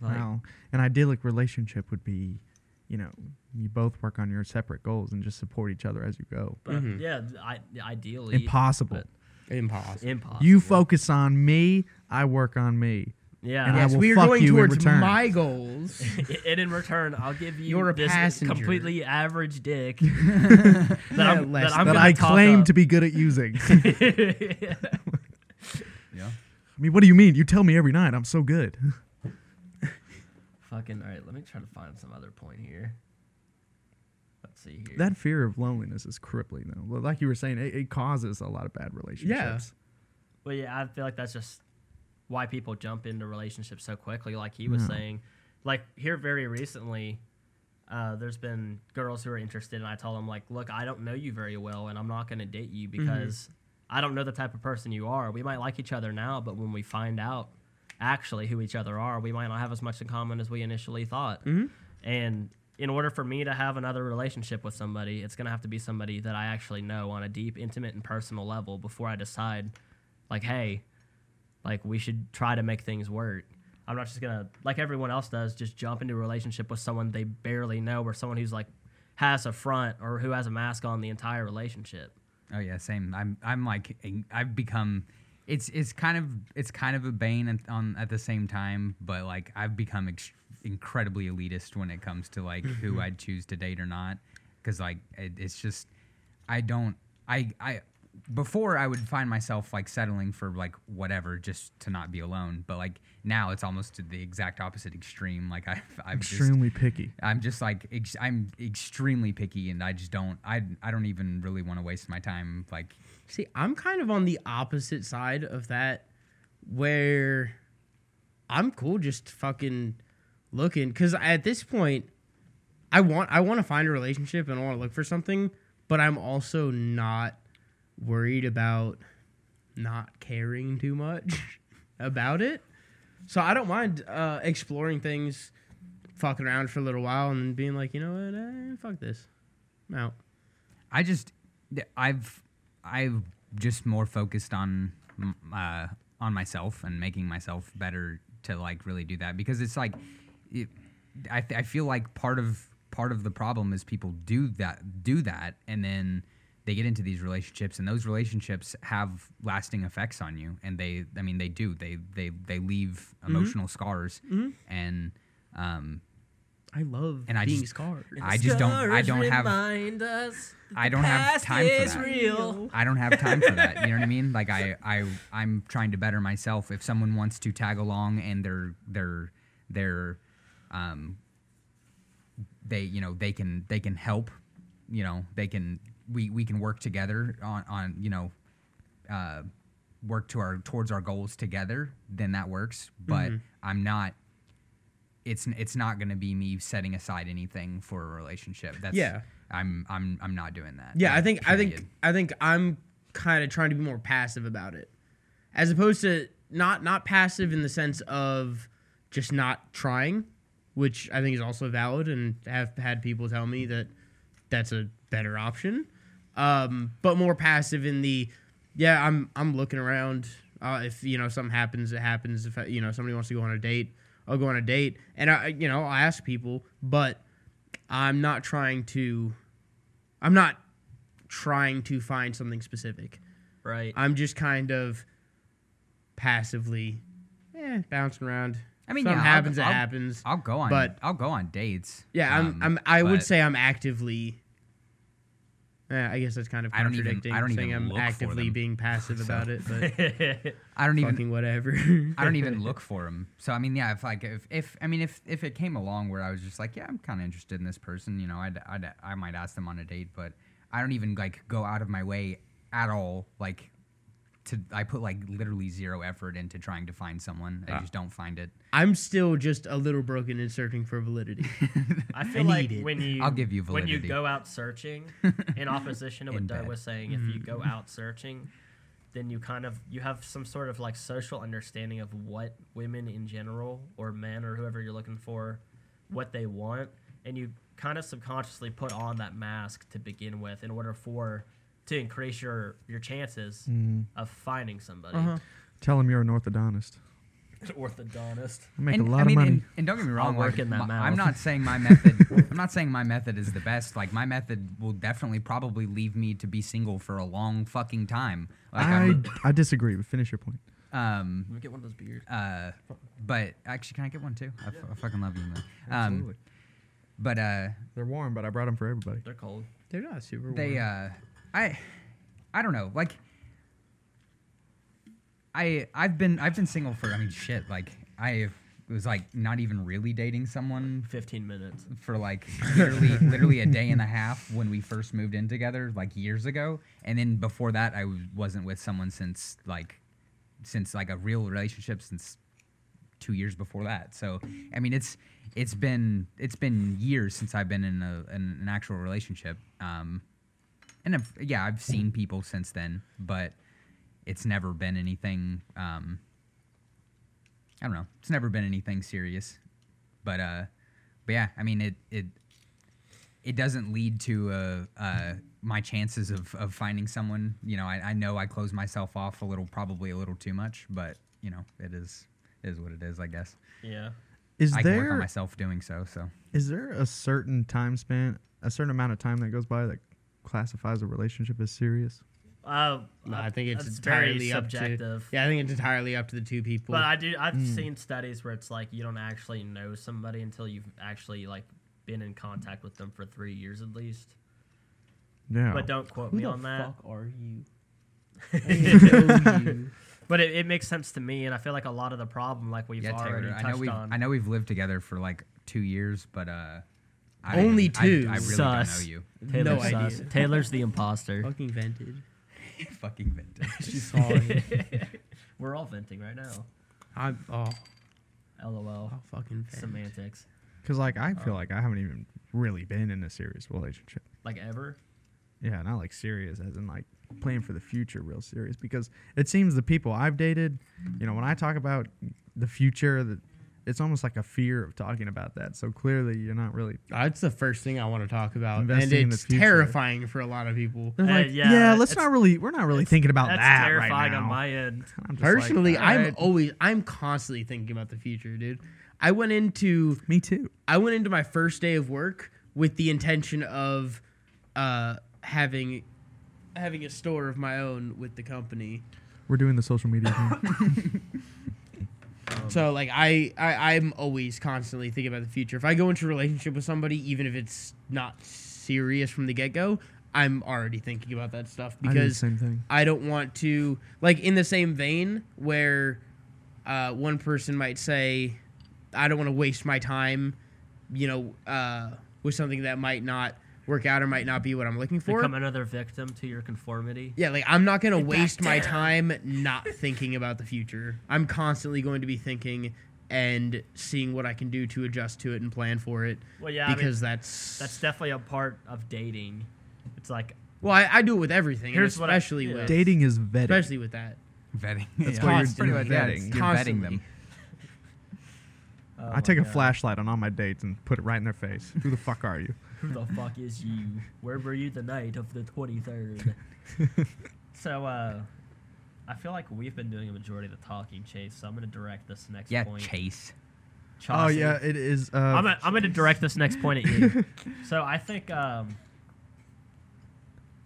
Like, Wow. An idyllic relationship would be, you know, you both work on your separate goals and just support each other as you go. But yeah, I, ideally. Impossible. Impossible. Impossible. You focus on me, I work on me. Yeah. and I yes, will we are fuck going you towards return. my goals. and in return, I'll give you You're a this passenger. completely average dick that, I'm, that I'm that I claim up. to be good at using. Yeah. I mean, what do you mean? You tell me every night I'm so good. Fucking all right. Let me try to find some other point here. Let's see here. that fear of loneliness is crippling, though. Like you were saying, it, it causes a lot of bad relationships. Yeah. Well, yeah, I feel like that's just why people jump into relationships so quickly. Like he was Yeah. saying, like here very recently, uh, there's been girls who are interested, and I told them like, look, I don't know you very well, and I'm not going to date you mm-hmm. because I don't know the type of person you are. We might like each other now, but when we find out actually who each other are, we might not have as much in common as we initially thought. Mm-hmm. And in order for me to have another relationship with somebody, it's going to have to be somebody that I actually know on a deep, intimate, and personal level before I decide, like, hey, like we should try to make things work. I'm not just gonna like everyone else does, just jump into a relationship with someone they barely know or someone who's like has a front or who has a mask on the entire relationship. Oh yeah, same. I'm I'm like I've become it's it's kind of it's kind of a bane and on at the same time, but like I've become ex- incredibly elitist when it comes to like who I'd choose to date or not cuz like it, it's just I don't I I before I would find myself like settling for like whatever just to not be alone, but like now it's almost to the exact opposite extreme. Like I I've just Extremely picky. I'm just like ex- I'm extremely picky, and I just don't I I don't even really want to waste my time. Like See, I'm kind of on the opposite side of that where I'm cool just fucking looking cuz at this point I want I want to find a relationship and I want to look for something, but I'm also not worried about not caring too much about it. So I don't mind uh, exploring things, fucking around for a little while, and then being like, you know what, eh, fuck this, I'm out. I just I've I've just more focused on uh, on myself and making myself better to like really do that because it's like it, I I feel like part of part of the problem is people do that do that and then they get into these relationships and those relationships have lasting effects on you and they I mean they do they they they leave emotional scars and um I love And I being just- scarred. I just don't I don't have I don't have time for that. Real. I don't have time for that. You know what I mean? Like I, I, I'm trying to better myself. If someone wants to tag along and they're, they're, they're, um, they, you know, they can, they can help. You know, they can, we, we can work together on, on, you know, uh, work to our towards our goals together. Then that works. But I'm not. It's it's not going to be me setting aside anything for a relationship. That's Yeah. I'm I'm I'm not doing that. Yeah, I Like, think I think I think I'm kind of trying to be more passive about it, as opposed to not not passive in the sense of just not trying, which I think is also valid, and have had people tell me that that's a better option. Um, but more passive in the yeah, I'm I'm looking around. Uh, if you know something happens, it happens. If you know somebody wants to go on a date, I'll go on a date, and I you know I ask people, but I'm not trying to. I'm not trying to find something specific. Right. I'm just kind of passively, eh, bouncing around. I mean, something yeah, I'll- happens, it I'll- happens. I'll go on, But- I'll go on dates. Yeah, I'm. um, I'm. I would say I'm actively. Eh, I guess that's kind of I don't even- contradicting. I don't saying even I'm look for actively them. being passive So- about it, but I don't even whatever. I don't even look for them. So I mean, yeah, if like if, if I mean if if it came along where I was just like, yeah, I'm kind of interested in this person, you know, I'd, I'd I might ask them on a date, but I don't even like go out of my way at all like to I put like literally zero effort into trying to find someone. I Ah. just don't find it. I'm still just a little broken in searching for validity. I feel I like need it. when you I'll give you when you go out searching, in opposition to what In Doug bed. was saying, if you go out searching, then you kind of you have some sort of like social understanding of what women in general or men or whoever you're looking for, what they want, and you kind of subconsciously put on that mask to begin with in order for to increase your your chances Mm. of finding somebody. Uh-huh. Tell him you're an orthodontist. Orthodontist. I make and, a lot I mean, of money. And, and don't get me I'll wrong, work like, in that my- I'm not saying my method. I'm not saying my method is the best. Like my method will definitely probably leave me to be single for a long fucking time. Like I, I'm, I disagree, but finish your point. um, Let me get one of those beers. Uh, but actually, can I get one too? I, f- I fucking love you, man. Um, but uh, They're warm, but I brought them for everybody. They're cold. They're not super. Warm. They, warm. uh, I, I don't know. Like, I, I've been, I've been single for. I mean, shit. Like, I was like not even really dating someone Fifteen minutes. for like literally, literally a day and a half when we first moved in together, like years ago. And then before that, I w- wasn't with someone since like, since like a real relationship since two years before that. So I mean, it's it's been it's been years since I've been in a in an actual relationship. Um, and I've, yeah, I've seen people since then, but it's never been anything. Um, I don't know. It's never been anything serious, but uh, but yeah, I mean it it it doesn't lead to uh, uh, my chances of, of finding someone. You know, I, I know I close myself off a little, probably a little too much, but you know, it is it is what it is. I guess Yeah. Is I can work on there myself doing so. So is there a certain time span, a certain amount of time that goes by that classifies a relationship as serious? Uh, No, I think it's that's entirely very up to. subjective. Yeah, I think it's entirely up to the two people. But I do. I've seen studies where it's like you don't actually know somebody until you've actually like been in contact with them for three years at least. Yeah. But don't quote Who me on that. fuck are you? But it, it makes sense to me, and I feel like a lot of the problem, like we've yeah, already Taylor, I touched know we've on. I know we've lived together for like two years, but uh, I, Only I- two? I, really Sus. don't know you. Taylor's No sus. idea. Taylor's the imposter. Fucking vented. Fucking vintage. Sorry. We're all venting right now. I'm. Oh, LOL. I'll fucking vent. Semantics. Because like I feel oh. like I haven't even really been in a serious relationship. Like ever. Yeah, not like serious as in like playing for the future, real serious. Because it seems the people I've dated, you know, when I talk about the future, that it's almost like a fear of talking about that. So clearly, you're not really. That's the first thing I want to talk about, and it's terrifying for a lot of people. They're Uh, yeah, yeah, let's not really. We're not really thinking about That's that terrifying right now. on my end. I'm just like, Personally, I'm alright. always, I'm constantly thinking about the future, dude. I went into, Me too. I went into my first day of work with the intention of, uh, having, having a store of my own with the company. We're doing the social media thing. So like I, I I'm always constantly thinking about the future. If I go into a relationship with somebody, even if it's not serious from the get go, I'm already thinking about that stuff I because thing. I don't want to like in the same vein where uh, one person might say, I don't want to waste my time, you know, uh, with something that might not work out or might not be what I'm looking for. Become another victim to your conformity. Yeah, like I'm not gonna Get waste my time not thinking about the future. I'm constantly going to be thinking and seeing what I can do to adjust to it and plan for it. Well, yeah, I mean, because that's that's definitely a part of dating. It's like well, I, I do it with everything, and Here's what I- especially yeah. with Dating is vetting. especially with that. Vetting. That's yeah. what you're It's pretty doing, much- vetting. You're Constantly. vetting them. oh I my take a God. flashlight on all my dates and put it right in their face. Who the fuck are you? Who the fuck is you? Where were you the night of the twenty third? so, uh, I feel like we've been doing a majority of the talking, Chase. So I'm gonna direct this next Yeah, point. Yeah, Chase. Oh yeah, it is. Uh, I'm gonna, I'm gonna direct this next point at you. so I think um,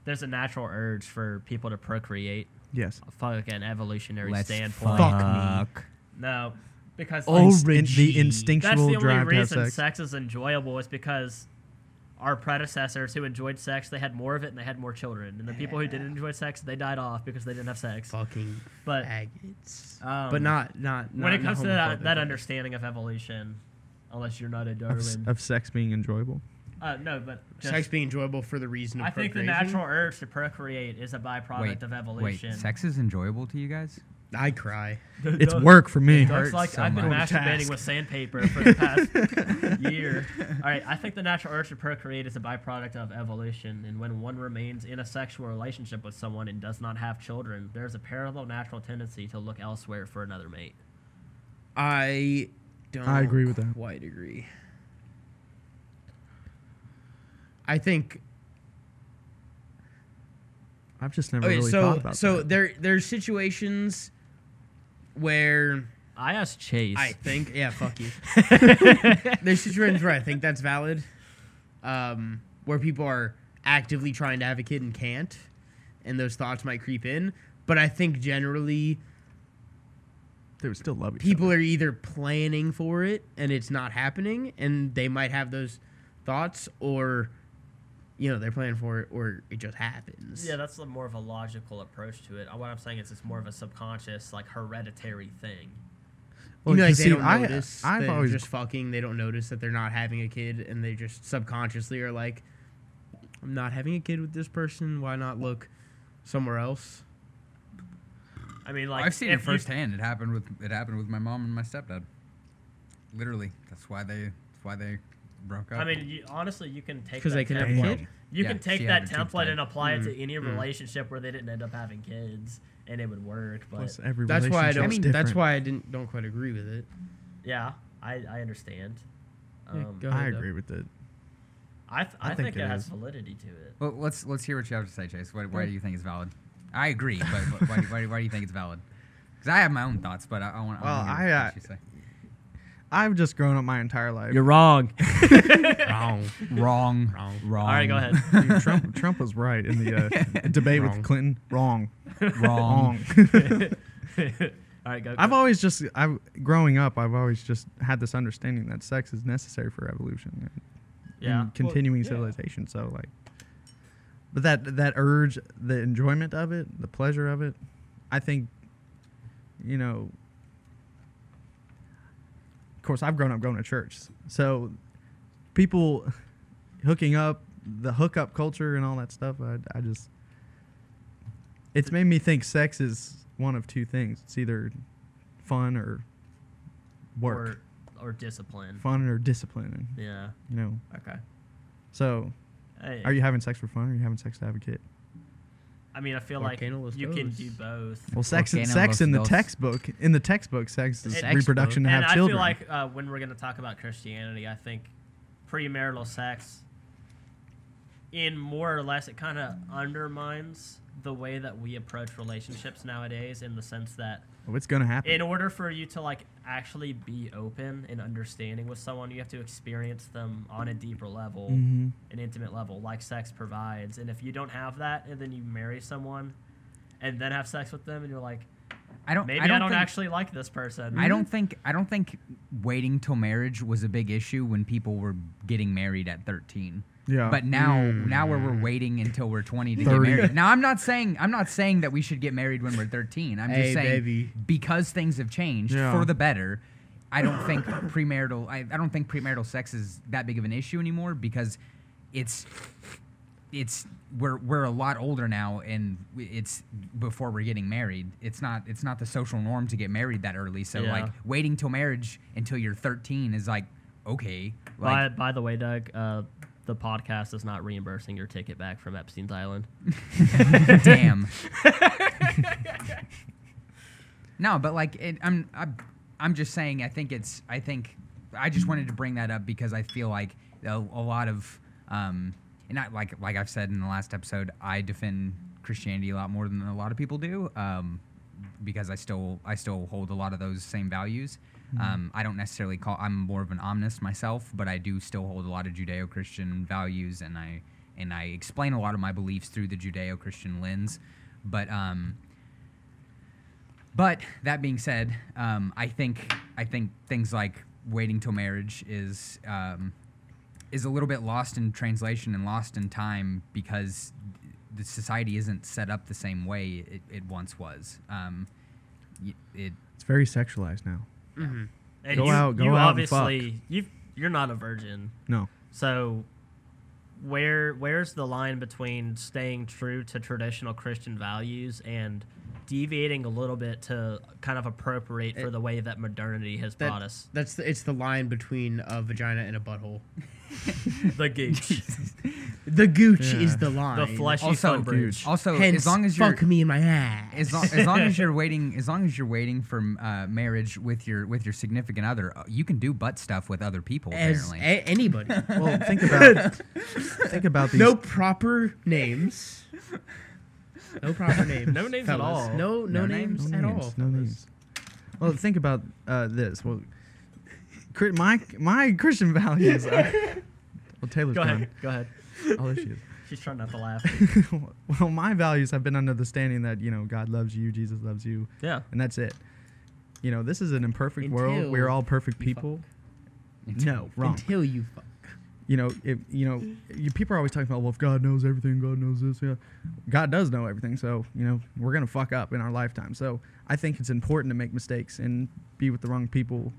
there's a natural urge for people to procreate. yes. Fuck like an evolutionary Let's standpoint. fuck. me. No, because Oh, like, Inst- in- Orgy. the instinctual that's the only drive to reason sex. sex. is enjoyable is because our predecessors who enjoyed sex they had more of it and they had more children and the people who didn't enjoy sex they died off because they didn't have sex Fucking but faggots. um, but not not, not when it comes to that, that understanding of evolution unless you're not a darwin of sex being enjoyable. uh, no but just, sex being enjoyable for the reason of procreation. i think the natural urge to procreate is a byproduct Wait, of wait. Sex is enjoyable to you guys? I cry. It's work for me. Doug's hurts like so I've been much. masturbating Task. with sandpaper for the past year. All right, I think the natural urge to procreate is a byproduct of evolution, and when one remains in a sexual relationship with someone and does not have children, there's a parallel natural tendency to look elsewhere for another mate. I don't. I agree with that. Quite agree. I think I've just never okay. really so thought about that. so that. there there's situations where I asked Chase. I think yeah, fuck you. there's situations where I think that's valid, um, where people are actively trying to have a kid and can't, and those thoughts might creep in. But I think generally they would still love each people other. are either planning for it and it's not happening and they might have those thoughts or you know they're planning for it or it just happens yeah, that's more of a logical approach to it. Uh, What I'm saying is it's more of a subconscious, like hereditary thing. Well, you know, like 'cause they see, don't notice. I, I've always just fucking. They don't notice that they're not having a kid, and they just subconsciously are like, "I'm not having a kid with this person why not look somewhere else I mean, like I've seen if it you- firsthand. It happened with it happened with my mom and my stepdad. Literally, that's why they that's why they broke up. I mean, you, honestly, you can take because that they can have a template- kid You Yeah, can take that had a tube template and apply it to any mm. relationship where they didn't end up having kids, and it would work. But Plus, every that's why i don't mean, that's why i didn't don't quite agree with it yeah, I, I understand. Yeah, Um, go I ahead, agree with it. I, th- I I, think think, it it has validity to it. well, let's let's hear what you have to say, Chase. Why, why do you think it's valid? I agree, but why, why, why do you think it's valid? Because I have my own thoughts, but I, I want. Well, I, wanna I, hear uh, what you say. I've just grown up my entire life. You're wrong. wrong Wrong, Wrong. wrong. All right, go ahead. Dude, Trump, Trump was right in the uh, debate Wrong. with Clinton. Wrong. Wrong. Wrong. All right, go. I've always just, I've growing up, I've always just had this understanding that sex is necessary for evolution and, yeah. and continuing Well, yeah. civilization. So like, but that that urge, the enjoyment of it, the pleasure of it, I think, you know. Of course, I've grown up going to church, so people hooking up, the hookup culture and all that stuff. I, I just, it's made me think sex is one of two things. It's either fun or work, Or, or discipline. fun or discipline. Yeah. you know, Okay. so Hey, are you having sex for fun or are you having sex to have a kid? I mean, I feel Volcano like you can do both. Well, sex, Volcano sex in the textbook, in the textbook, sex is Sex reproduction to and have I children. I feel like uh, when we're going to talk about Christianity, I think premarital sex, in more or less, it kind of undermines the way that we approach relationships nowadays. In the sense that, oh, it's gonna happen. in order for you to like actually be open and understanding with someone, you have to experience them on a deeper level, Mhm. an intimate level, like sex provides. And if you don't have that, and then you marry someone, and then have sex with them, and you're like, I don't. maybe I I don't, don't, think, actually like this person. I don't think. I don't think waiting till marriage was a big issue when people were getting married at 13. Yeah, But now, Mm. now where we're waiting until we're 20 to 30. get married. Now, I'm not saying I'm not saying that we should get married when we're 13. I'm just Hey, saying baby. because things have changed Yeah. for the better. I don't think premarital. I, I don't think premarital sex is that big of an issue anymore because it's it's we're we're a lot older now and it's before we're getting married. It's not it's not the social norm to get married that early. So Yeah. like waiting till marriage until you're 13 is like okay. By, by the way, Doug, uh, the podcast is not reimbursing your ticket back from Epstein's Island. Damn. no, but like it, I'm, I'm, I'm just saying. I think it's. I think I just wanted to bring that up because I feel like a, a lot of, um, and like like I've said in the last episode, I defend Christianity a lot more than a lot of people do. Um, because I still I still hold a lot of those same values. Mm-hmm. Um, I don't necessarily call I'm more of an omnist myself, but I do still hold a lot of Judeo-Christian values, and I and I explain a lot of my beliefs through the Judeo-Christian lens. But um, but that being said, um, I think I think things like waiting till marriage is um, is a little bit lost in translation and lost in time because the society isn't set up the same way it, it once was. Um, it It's very sexualized now. Mm-hmm. And Go you, out- go you out obviously you you're not a virgin. No. So where where's the line between staying true to traditional Christian values and deviating a little bit to kind of appropriate for It- the way that modernity has That- brought us? That's the, it's the line between a vagina and a butthole. The gooch. The gooch Yeah. is the line. the fleshy Also, fun bridge. also Hence, as long as you're fuck me in my ass. as long, as long as you're waiting as long as you're waiting for uh, marriage with your with your significant other, uh, you can do butt stuff with other people. as Apparently, a- anybody. Well, think about think about these. no proper names. No proper names. No names at all. No, no, No names, no at all. No names. Well, think about uh, this. Well, my my Christian values are. Well, Taylor's Go ahead. Go ahead. Oh, there she is. She's trying not to laugh. well, my values have been under the standing that you know God loves you, Jesus loves you, Yeah. and that's it. You know, this is an imperfect world. We're all perfect people. No, wrong. Until you fuck. You know, if you know, mm. you, people are always talking about, well, if God knows everything, God knows this. Yeah, God does know everything. So you know, we're gonna fuck up in our lifetime. So I think it's important to make mistakes and be with the wrong people.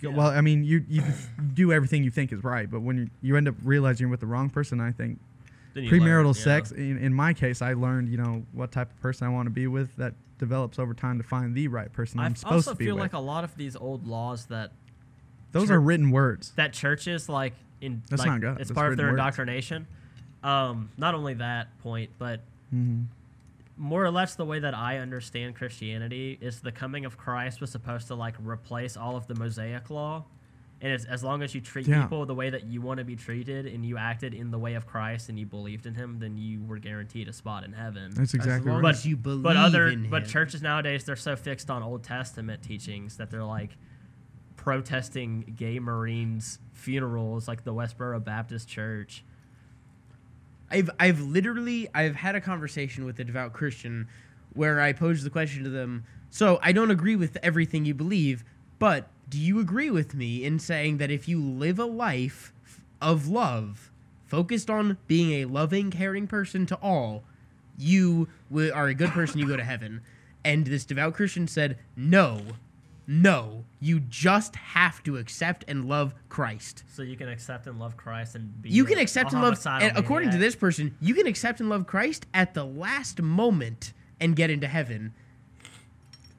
Yeah. Well, I mean, you you do everything you think is right, but when you, you end up realizing you're with the wrong person, I think Then you premarital learn, yeah. sex. In, in my case, I learned, you know, what type of person I want to be with. That develops over time to find the right person I I'm supposed also to be feel like a lot of these old laws that Those chur- are written words. that churches like in That's like, not God, It's that's part of their words. indoctrination. Um, not only that point, but hmm more or less the way that I understand Christianity is the coming of Christ was supposed to like replace all of the Mosaic law. And it's, as long as you treat Yeah. people the way that you want to be treated and you acted in the way of Christ and you believed in him, then you were guaranteed a spot in heaven. That's exactly as long right. as you believe But other in but him. churches nowadays they're so fixed on Old Testament teachings that they're like protesting gay Marines funerals like the Westboro Baptist Church. I've I've literally I've had a conversation with a devout Christian where I posed the question to them. So I don't agree with everything you believe, but do you agree with me in saying that if you live a life of love, focused on being a loving, caring person to all, you are a good person. You go to heaven. And this devout Christian said, "No, no, you just have to accept and love Christ." So you can accept and love Christ and be you can a accept and love homicidal and according to this person you can accept and love christ at the last moment and get into heaven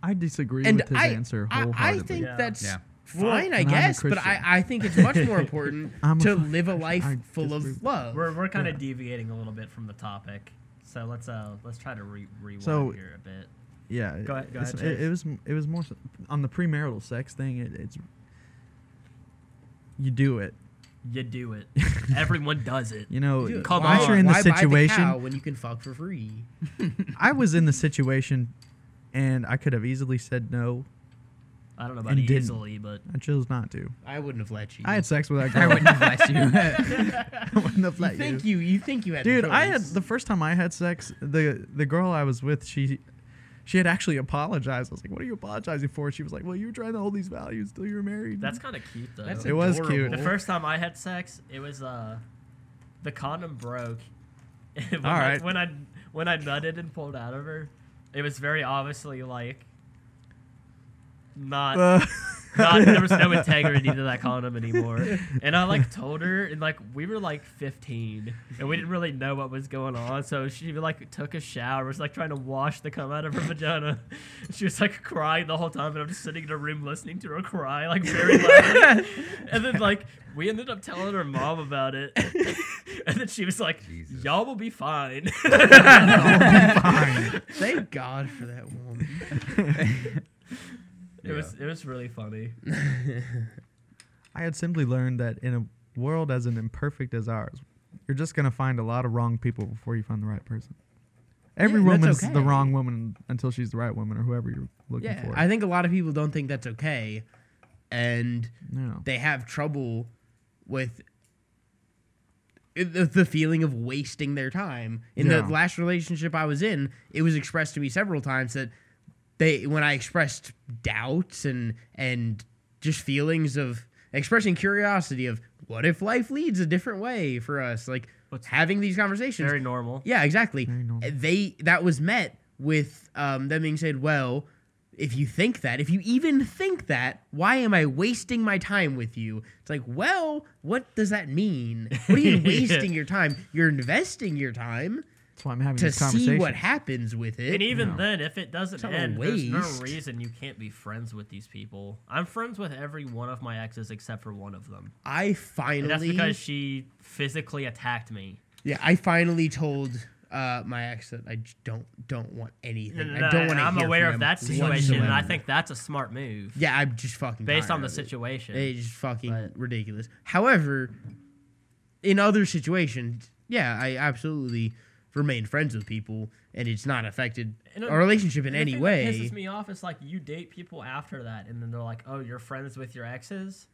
I disagree and with his I, answer I, wholeheartedly. I think Yeah. that's Yeah. fine i I'm guess but I, I think it's much more important I'm a to live a life I full disagree. of love We're, we're kind of Yeah. deviating a little bit from the topic, so let's uh let's try to re- rewind So- here a bit. Yeah, Go ahead- go ahead, it, Chase. it was it was more so- on the premarital sex thing. It, it's you do it. You do it. Everyone does it. You know, Dude, come why, once you're in the why buy the situation, cow when you can fuck for free I was in the situation, and I could have easily said no. I don't know about And didn't. easily, but I chose not to. i wouldn't have let you I had sex with that girl. I wouldn't have let you. I wouldn't have you let think you you think you had a Dude, I had the first time I had sex. The the girl I was with, she she had actually apologized. I was like, "What are you apologizing for?" She was like, "Well, you were trying to hold these values till you were married." that's kind of cute though. That's It was cute. the first time I had sex, it was uh, the condom broke. when All I, when I when I nutted and pulled out of her, it was very obviously like not Uh, not there was no integrity to that condom anymore. And I like told her, and like we were like 15, and we didn't really know what was going on. So she like took a shower, was like trying to wash the cum out of her vagina. She was like crying the whole time, and I'm just sitting in a room listening to her cry like very loudly. and then like we ended up telling her mom about it, and then she was like, Jesus. "Y'all will be fine." fine. thank god for that woman It was it was really funny. I had simply learned that in a world as an imperfect as ours, you're just gonna find a lot of wrong people before you find the right person. Every Yeah, woman's okay. the wrong woman until she's the right woman or whoever you're looking Yeah, for. I think a lot of people don't think that's okay, and no. they have trouble with the, the feeling of wasting their time. In Yeah. the last relationship I was in, it was expressed to me several times that they when I expressed doubts and and just feelings of expressing curiosity of what if life leads a different way for us, like What's having these conversations. very normal. Yeah, exactly. Normal. They that was met with um, them being said, "Well, if you think that, if you even think that, why am I wasting my time with you?" It's like, well, what does that mean? What are you Yeah. wasting your time? You're investing your time That's why I'm having to these see what happens with it. And even No. then, if it doesn't It's not a end, there's no reason you can't be friends with these people. I'm friends with every one of my exes except for one of them. I And finally, that's because she physically attacked me. yeah, I finally told uh, my ex that I j- don't don't want anything. And I don't want to. I'm aware of that situation, and I think that's a smart move Yeah, I'm just fucking based tired on the of it. situation. It's just fucking But- ridiculous. However, in other situations, yeah, I absolutely remain friends with people, and it's not affected And our relationship in And any thing way. That pisses me off is like you date people after that, and then they're like, "Oh, you're friends with your exes."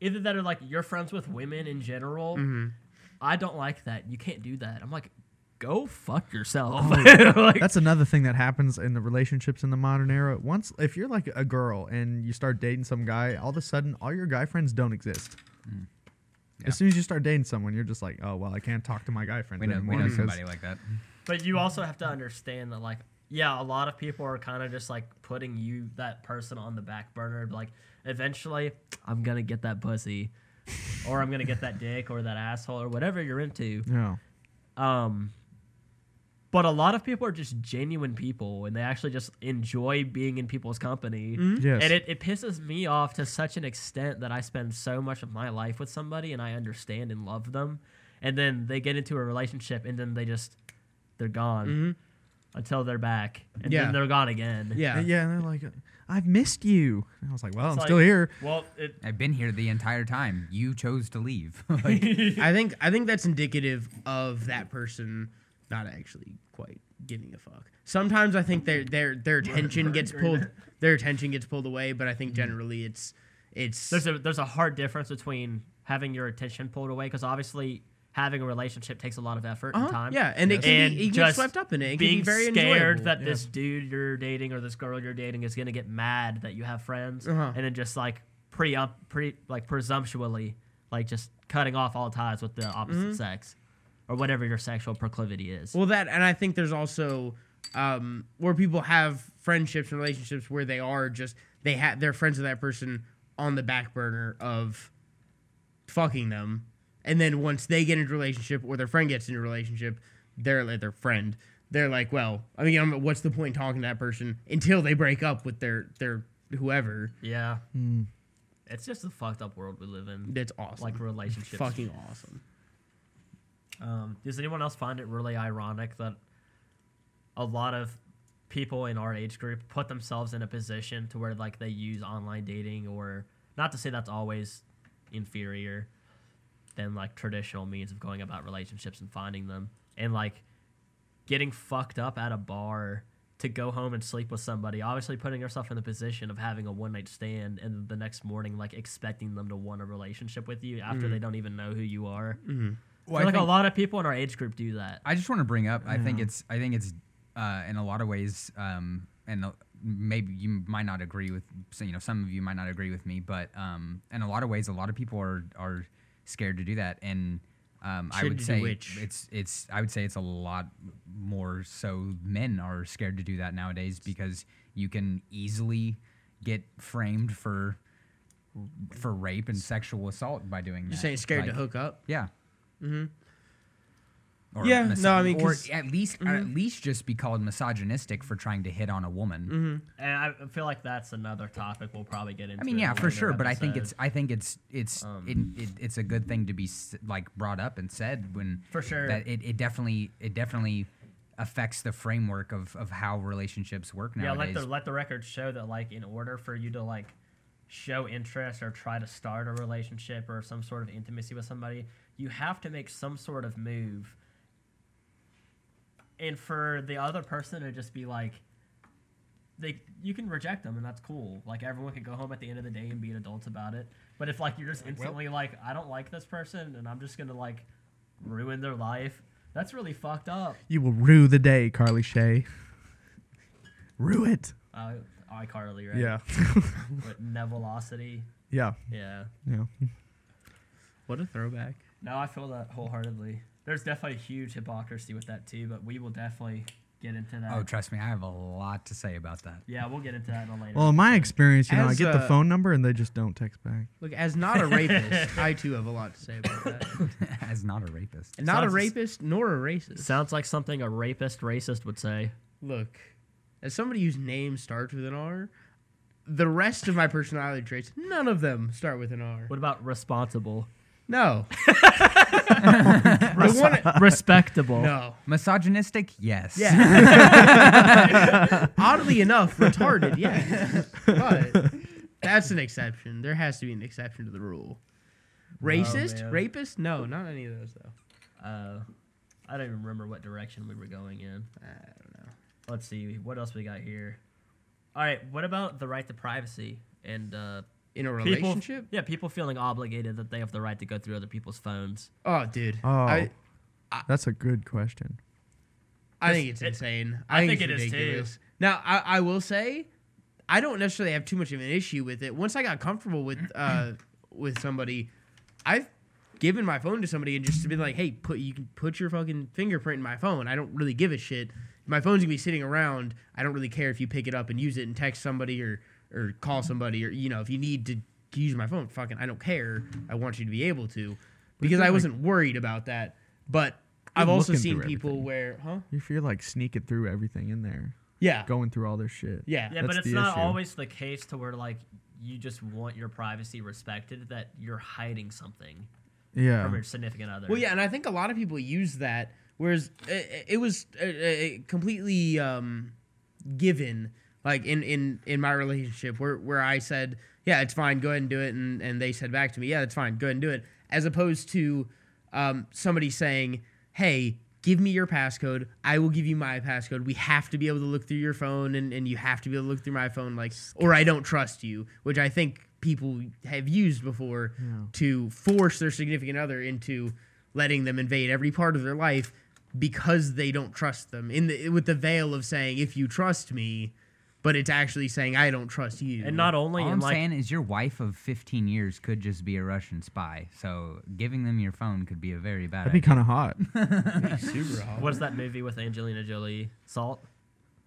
Either that or like you're friends with women in general. Mm-hmm. I don't like that. You can't do that. I'm like, go fuck yourself. Oh, Like- That's another thing that happens in the relationships in the modern era. Once, if you're like a girl and you start dating some guy, all of a sudden, all your guy friends don't exist. Yeah. As soon as you start dating someone, you're just like, oh well, I can't talk to my guy friend We know, we anymore know somebody like that. But you also have to understand that, like, yeah, a lot of people are kind of just like putting you, that person, on the back burner. Like, eventually, I'm gonna get that pussy, or I'm gonna get that dick, or that asshole, or whatever you're into. yeah, Um, but a lot of people are just genuine people, and they actually just enjoy being in people's company. yes, And it, it pisses me off to such an extent that I spend so much of my life with somebody and I understand and love them. And then they get into a relationship and then they just, they're gone Mhm. until they're back. And Yeah. then they're gone again. Yeah, yeah, and they're like, I've missed you. And I was like, well, It's I'm still here. Well, it, I've been here the entire time. You chose to leave. like, I think I think that's indicative of that person not actually quite giving a fuck. Sometimes I think their their their attention gets pulled their attention gets pulled away, but I think generally it's it's there's a there's a hard difference between having your attention pulled away because obviously having a relationship takes a lot of effort uh-huh, and time. yeah, and it can And be you can get just swept up in it. It being be very scared enjoyable. that Yeah. this dude you're dating or this girl you're dating is gonna get mad that you have friends, Uh-huh. and then just like pre up pre like presumptuously like just cutting off all ties with the opposite Mm-hmm. sex or whatever your sexual proclivity is. Well, that and I think there's also um, where people have friendships and relationships where they are just they have they're friends with that person on the back burner of fucking them, and then once they get into a relationship or their friend gets into a relationship, they're like their friend. They're like, well, I mean, I'm- what's the point talking to that person until they break up with their their whoever? yeah, Mm. it's just a fucked up world we live in. That's awesome. Like relationships. fucking awesome. Um, does anyone else find it really ironic that a lot of people in our age group put themselves in a position to where like they use online dating or not to say that's always inferior than like traditional means of going about relationships and finding them and like getting fucked up at a bar to go home and sleep with somebody obviously putting yourself in the position of having a one night stand and the next morning like expecting them to want a relationship with you after they don't even know who you are well, I feel like a lot of people in our age group do that. I just want to bring up. I think Yeah. it's. I think it's uh, in a lot of ways, um, and uh, maybe you might not agree with. So, you know, some of you might not agree with me, but um, in a lot of ways, a lot of people are are scared to do that, and um, I Scared would to do say which? it's it's. I would say it's a lot more so men are scared to do that nowadays because you can easily get framed for for rape and sexual assault by doing You're that. saying scared Like, to hook up? yeah. Mhm. Or Yeah, mis- no, I mean, or 'cause- at least or at least just be called misogynistic for trying to hit on a woman. And I feel like that's another topic we'll probably get into. I mean, yeah, a for later sure, but I think it's I think it's it's Um, it, it, it's a good thing to be like brought up and said when For sure. that it, it definitely it definitely affects the framework of, of how relationships work nowadays. yeah. Let the let the record show that like in order for you to like show interest or try to start a relationship or some sort of intimacy with somebody, you have to make some sort of move and for the other person to just be like, they you can reject them and that's cool. Like everyone can go home at the end of the day and be adults about it. But if like you're just instantly like, I don't like this person and I'm just gonna like ruin their life, that's really fucked up. You will rue the day, Carly Shay. rue it. Uh, iCarly, right? Yeah. With Nevelocity. yeah. Yeah. Yeah. What a throwback. No, I feel that wholeheartedly. There's definitely a huge hypocrisy with that too, but we will definitely get into that. Oh, trust me, I have a lot to say about that. yeah, we'll get into that in a later. Well, in my experience, you know, I As, get the uh, phone number and they just don't text back. Look, as not a rapist, I too have a lot to say about that. As not a rapist. And not a Sounds- rapist nor a racist. Sounds like something a rapist racist would say. Look, as somebody whose name starts with an R, the rest of my personality traits, none of them start with an R. What about responsible? No. the one, Respectable. no. Misogynistic? Yes. Yeah. Oddly enough, retarded, yeah. But that's an exception. There has to be an exception to the rule. Racist? man. Rapist? No, not any of those though. Uh, I don't even remember what direction we were going in. I don't know. Let's see. What else we got here? All right. What about the right to privacy and uh, In a people- relationship? yeah, people feeling obligated that they have the right to go through other people's phones. Oh, dude. Oh, I, that's a good question. I think Just- it's it- insane. I I, think, think it's it is, too. Now, I, I will say, I don't necessarily have too much of an issue with it. Once I got comfortable with uh, with somebody, I've given my phone to somebody and just been like, "Hey, put you can put your fucking fingerprint in my phone. I don't really give a shit. My phone's gonna be sitting around. I don't really care if you pick it up and use it and text somebody or or call somebody or you know if you need to use my phone, fucking I don't care. I want you to be able to because I wasn't worried about that. But I've also seen people everything. where, huh? If you're like sneaking through everything in there, Yeah. going through all their shit. Yeah. Yeah, That's but it's not issue. always the case to where like you just want your privacy respected that you're hiding something Yeah. from your significant other. Well, yeah, and I think a lot of people use that, whereas it, it was uh, uh, completely um, given, like in, in, in my relationship, where, where I said, yeah, it's fine, go ahead and do it, and, and they said back to me, yeah, it's fine, go ahead and do it, as opposed to um, somebody saying, hey, give me your passcode, I will give you my passcode. We have to be able to look through your phone, and, and you have to be able to look through my phone, like, or I don't trust you, which I think people have used before Yeah. to force their significant other into letting them invade every part of their life because they don't trust them in the with the veil of saying if you trust me but it's actually saying i don't trust you and not only All I'm like saying is your wife of 15 years could just be a Russian spy. So giving them your phone could be a very bad That'd be kind of hot. super hot. what's that movie with Angelina Jolie? Salt.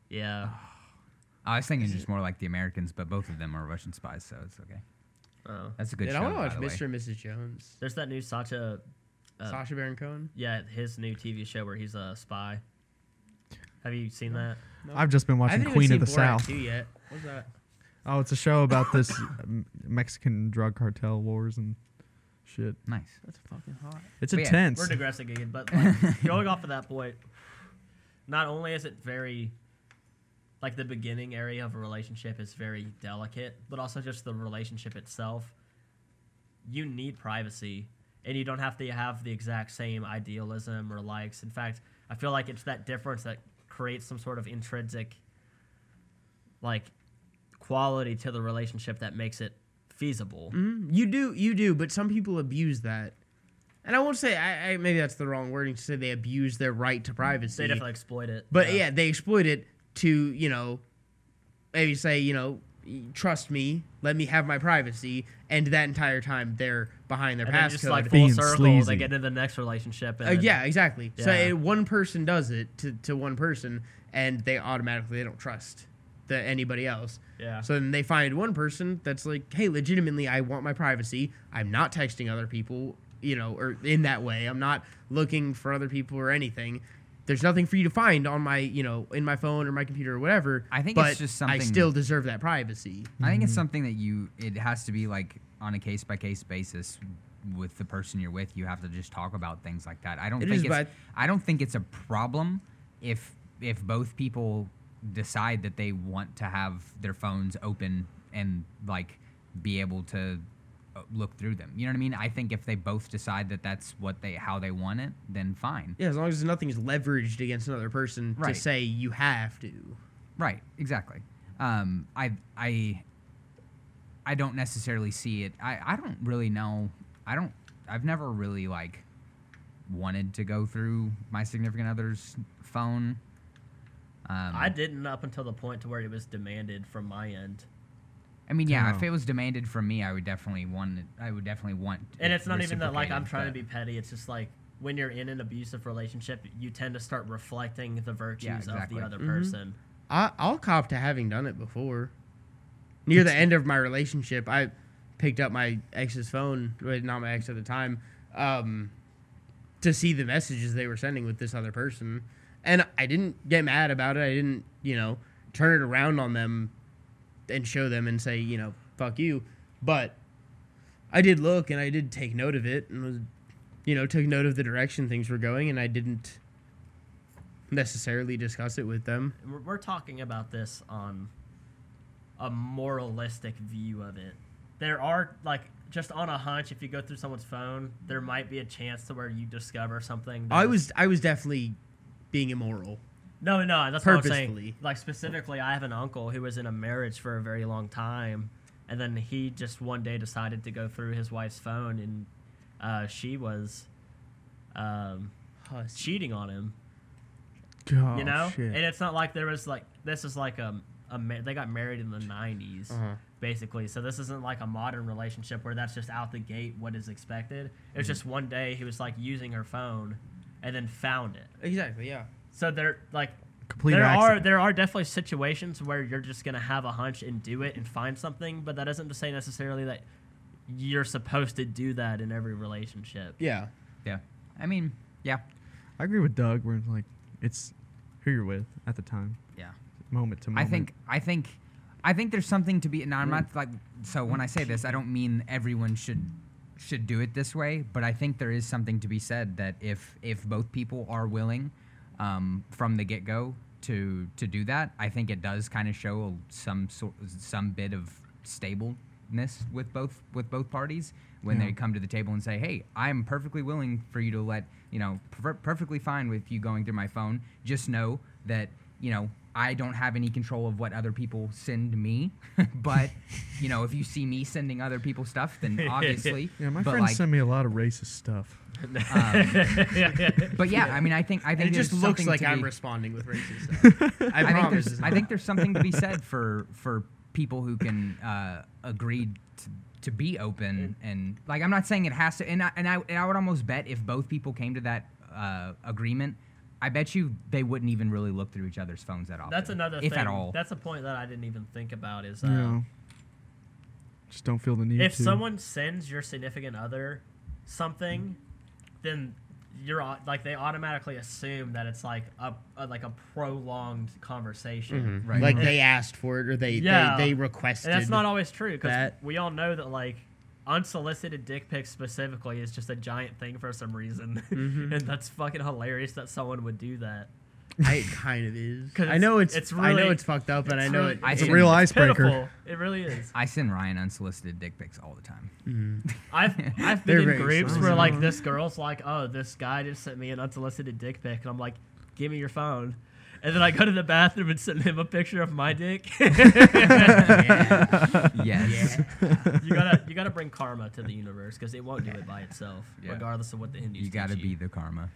Yeah. I was thinking just more like the Americans, but both of them are Russian spies, so it's okay. Oh. That's a good Dude, show. i want to by watch the way. mr and mrs jones There's that new Sacha. Uh, Sacha Baron Cohen Yeah, his new TV show where he's a spy. Have you seen that? I've just been watching Queen of the Borat South. 2 yet what's that Oh, it's a show about this um, Mexican drug cartel wars and shit. Nice. that's fucking hot It's But yeah, intense. We're digressing again, but like, going off of that point, not only is it very like the beginning area of a relationship is very delicate, but also just the relationship itself. You need privacy, and you don't have to have the exact same idealism or likes. In fact, I feel like it's that difference that creates some sort of intrinsic, like, quality to the relationship that makes it feasible. Mhm. you do you do but some people abuse that and i won't say I, I maybe that's the wrong wording to say they abuse their right to privacy They definitely exploit it. But yeah. they exploit it to, you know, maybe say, you know, trust me, let me have my privacy, and that entire time they're behind their and then just like full Being circle, sleazy. they get into the next relationship. And Uh, yeah, exactly. So Yeah. uh, one person does it to, to one person, and they automatically they don't trust the anybody else. yeah. So then they find one person that's like, hey, legitimately, I want my privacy. I'm not texting other people, you know, or in that way. I'm not looking for other people or anything. There's nothing for you to find on my, you know, in my phone or my computer or whatever. I think but it's just something. I still deserve that privacy. I think it's something that you. It has to be like on a case by case basis with the person you're with. You have to just talk about things like that. I don't It think is, it's. but- I don't think it's a problem if if both people decide that they want to have their phones open and like be able to look through them. You know what I mean? I think if they both decide that that's what they how they want it, then fine. Yeah, as long as nothing's leveraged against another person Right. to say you have to. Right, exactly. Um, I I I don't necessarily see it. I I don't really know. I don't. I've never really like wanted to go through my significant other's phone. Um, I didn't up until the point to where it was demanded from my end. I mean, yeah, if it was demanded from me, I would definitely want. It, I would definitely want. And it's not even that like I'm reciprocated, trying to be petty. It's just like when you're in an abusive relationship, you tend to start reflecting the virtues exactly. of the other Mhm. person. I, I'll cop to having done it before. Near the end of my relationship, I picked up my ex's phone, well, not my ex at the time, um, to see the messages they were sending with this other person. And I didn't get mad about it. I didn't, you know, turn it around on them and show them and say, you know, fuck you. But I did look and I did take note of it and was, you know, took note of the direction things were going and I didn't necessarily discuss it with them. We're, we're talking about this on a moralistic view of it. There are like just on a hunch, if you go through someone's phone, there might be a chance to where you discover something. I was I was definitely being immoral. No, no, that's what I'm saying. Like specifically, I have an uncle who was in a marriage for a very long time, and then he just one day decided to go through his wife's phone, and uh, she was um, cheating on him. Oh, you know, shit. and it's not like there was like this is like a, a ma- they got married in the '90s Uh-huh. basically, so this isn't like a modern relationship where that's just out the gate what is expected. It Mm-hmm. was just one day he was like using her phone, and then found it. Exactly. Yeah. So they're like Complete there are there are definitely situations where you're just gonna have a hunch and do it and find something, but that isn't to say necessarily that you're supposed to do that in every relationship. Yeah. Yeah, I mean, yeah, I agree with Doug. Where it's like it's who you're with at the time, yeah. moment to moment. I moment. think I think I think there's something to be. Now I'm not mm. like so when I say this, I don't mean everyone should should do it this way, but I think there is something to be said that if if both people are willing um, from the get go to to do that, I think it does kind of show some sort some bit of stableness with both with both parties when Yeah. they come to the table and say, "Hey, I'm perfectly willing for you to let you know per- perfectly fine with you going through my phone. Just know that you know." I don't have any control of what other people send me, but you know, if you see me sending other people stuff, then obviously. yeah, my but friends like, send me a lot of racist stuff. um, but yeah, I mean, I think I And think it just looks like I'm be- responding with racist stuff. I, I think promise. there's I think there's something to be said for for people who can uh, agree to, to be open and like I'm not saying it has to and I, and I and I would almost bet if both people came to that uh, agreement, I bet you they wouldn't even really look through each other's phones at all. That's another if thing. at all. That's a point that I didn't even think about is uh, You just don't feel the need if to. someone sends your significant other something, then you're like they automatically assume that it's like a, a like a prolonged conversation. Mhm. Right. Like And- they asked for it or they Yeah. they, they requested. And that's not always true because we all know that like unsolicited dick pics specifically is just a giant thing for some reason, Mhm. and that's fucking hilarious that someone would do that. I, it kind of is. 'Cause I know it's- it's, it's I know it's fucked up, and I know really- it, it's a send- real icebreaker. It really is. I send Ryan unsolicited dick pics all the time. Mhm. I've I've been in groups smart. where like this girl's like, oh, this guy just sent me an unsolicited dick pic, and I'm like, give me your phone. And then I go to the bathroom and send him a picture of my dick. yeah. Yes. Yeah. you gotta you gotta bring karma to the universe because it won't do it by itself, Yeah. regardless of what the Hindus You got to teach be the karma.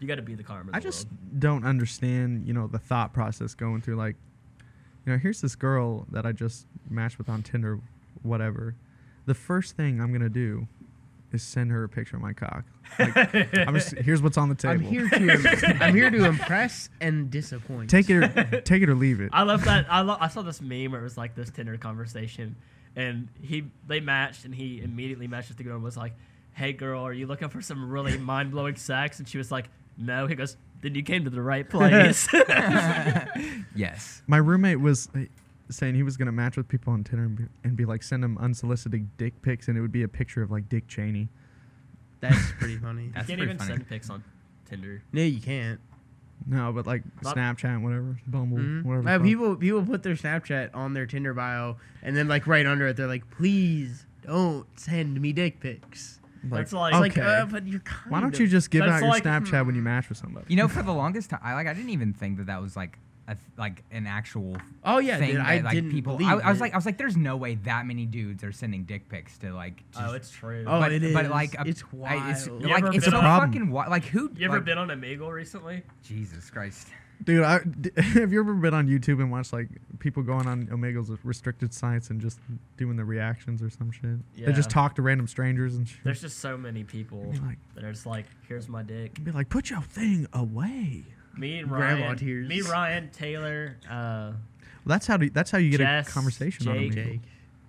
You gotta be the karma. Of I the just world. don't understand, you know, the thought process going through like, you know, here's this girl that I just matched with on Tinder, whatever. The first thing I'm gonna do is send her a picture of my cock. Like, I'm just here's what's on the table. I'm here to I'm here to impress and disappoint. Take it, or, take it or leave it. I love that. I lo- I saw this meme where it was like this Tinder conversation, and he they matched, and he immediately matched with the girl and was like, "Hey girl, are you looking for some really mind blowing sex?" And she was like, "No." He goes, "Then you came to the right place." Yes. My roommate was uh, saying he was gonna match with people on Tinder and be, and be like send them unsolicited dick pics, and it would be a picture of like Dick Cheney. That's pretty funny. you can't pretty even funny. send pics on Tinder. no, you can't. No, but like Not- Snapchat, whatever, Bumble, Mhm. whatever. Uh, people people put their Snapchat on their Tinder bio, and then like right under it, they're like, "Please don't send me dick pics. Like, That's like- It's like, okay. uh, but you're kind Why don't of- you just give out your like- Snapchat when you match with somebody? You know, for the longest time, I like I didn't even think that that was like a th- like an actual Oh yeah, thing dude. that I like didn't people. believe I, I was it. like, I was like, there's no way that many dudes are sending dick pics to like. Oh, just, Oh, it's true. Oh, but, it but like a- It's I- it's wild. You like ever it's so on- Problem. fucking wi- like who you ever like, been on a Omegle recently? Jesus Christ. Dude, I, d- have you ever been on YouTube and watched like people going on Omegle's restricted sites and just doing the reactions or some shit? They just talk to random strangers and shit. There's just so many people like, that are just like, here's my dick. be like, put your thing away. Me and Ryan. Grandma tears. me, Ryan, Taylor, uh, That's how. Do, that's how you get Jess, a conversation on Jake. Omegle. Jake.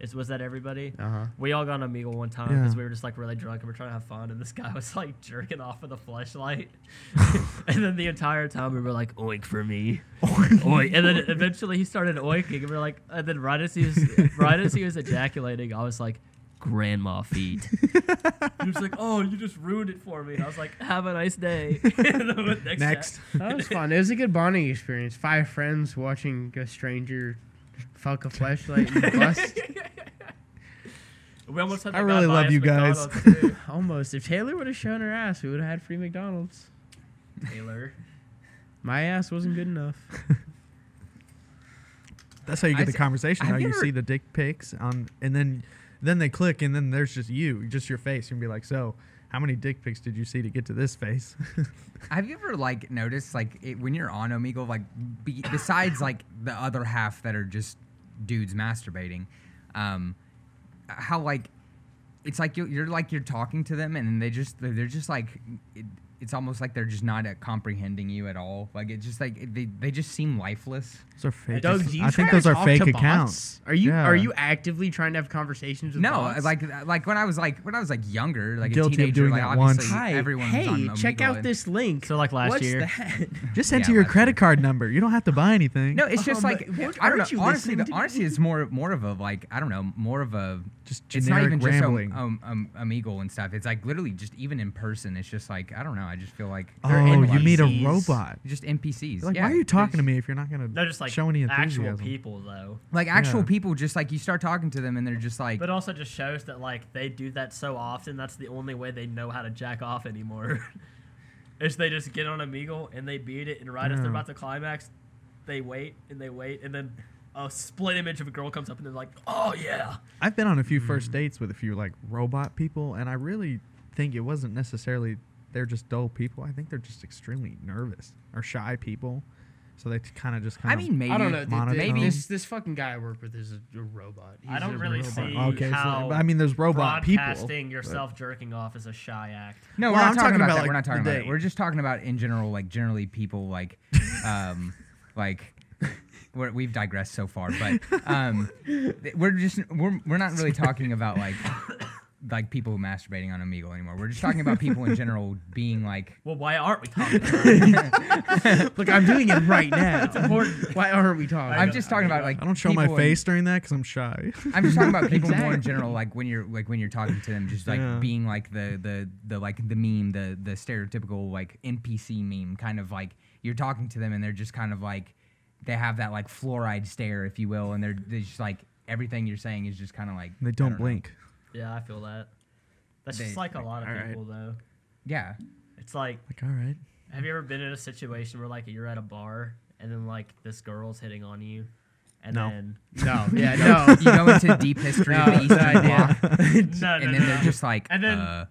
is was that everybody? Uh huh. We all got on Omegle one time because Yeah. we were just like really drunk and we're trying to have fun, and this guy was like jerking off with a flashlight, and then the entire time we were like, "Oink for me, oink," and then eventually he started oinking, and we are like, and then right as he was right as he was ejaculating, I was like, "Grandma feet." he was like, "Oh, you just ruined it for me." And I was like, "Have a nice day." And then the next. Next. That was fun. It was a good bonding experience. Five friends watching a stranger fuck a flashlight and bust. We almost had I really love you guys. Almost. If Taylor would have shown her ass, we would have had free McDonald's. Taylor. My ass wasn't good enough. That's how you I get the s- conversation. How you you see the dick pics on, and then then they click, and then there's just you, just your face. You can be like, so how many dick pics did you see to get to this face? Have you ever like noticed like it, when you're on Omegle, like be, besides like the other half that are just dudes masturbating, um, how like it's like you're, you're like you're talking to them and they just they're, just like it, it's almost like they're just not uh, comprehending you at all. Like it just like it, they they just seem lifeless. those are fake. Doug, do you I try think to those are fake accounts. bots? Are you Yeah. are you actively trying to have conversations with No, bots? like like when I was like when I was like younger, like Guilty a of teenager, doing like that once. obviously Hi, everyone's hey, on check Omegle out and- this link. So, like, last What's year? That? Just Yeah, enter your credit year. card number. You don't have to buy anything. No, it's just Um, like what- I don't aren't you know. Honestly, the, to honestly, it's more more of a like I don't know, more of a just it's not generic even rambling. just um, um, um, Omegle and stuff. It's like literally just even in person. It's just like I don't know. I just feel like oh, they're you meet a NPCs. robot. just NPCs. Like, yeah, why are you talking to me if you're not gonna No, just like show any actual people though. Like actual Yeah. people, just like you start talking to them and they're just like, But also just shows that like they do that so often. That's the only way they know how to jack off anymore. is they just get on Omegle and they beat it, and right as they're about to climax, they wait and they wait, and then a split image of a girl comes up, and they're like, "Oh yeah." I've been on a few Hmm. first dates with a few like robot people, and I really think it wasn't necessarily they're just dull people. I think they're just extremely nervous or shy people. So they kind of just kind I of. mean, maybe I don't know. th- th- monotone. Maybe- this this fucking guy I work with is a, a robot. I don't really robot. see okay, how so I mean, there's robot people. broadcasting but- yourself jerking off is a shy act. No, Well, we're not I'm talking, talking about, about, that. we're not talking the about it. We're just talking about in general, like generally people like, um, like. We're, we've digressed so far, but um, we're just we're, we're not really talking about like like people masturbating on Omegle anymore. We're just talking about people in general being like Well, why aren't we talking? About it? Look, I'm doing it right now. It's important. Why aren't we talking? I'm just talking about like I don't show my people in- face during that because I'm shy. I'm just talking about people more in general, like when you're like when you're talking to them, just like Yeah. being like the the the like the meme, the the stereotypical like NPC meme, kind of like you're talking to them and they're just kind of like they have that like fluoride stare, if you will, and they're they just like everything you're saying is just kind of like they I don't know. blink. Yeah, I feel that. That's They- just like a lot of people, though. Yeah, It's like Like, all right. Have you ever been in a situation where like you're at a bar and then like this girl's hitting on you, and No. then no, yeah, no. you go into deep history of No, the Eastern no. Bloc, no, no, and then no. they're just like, And then- uh,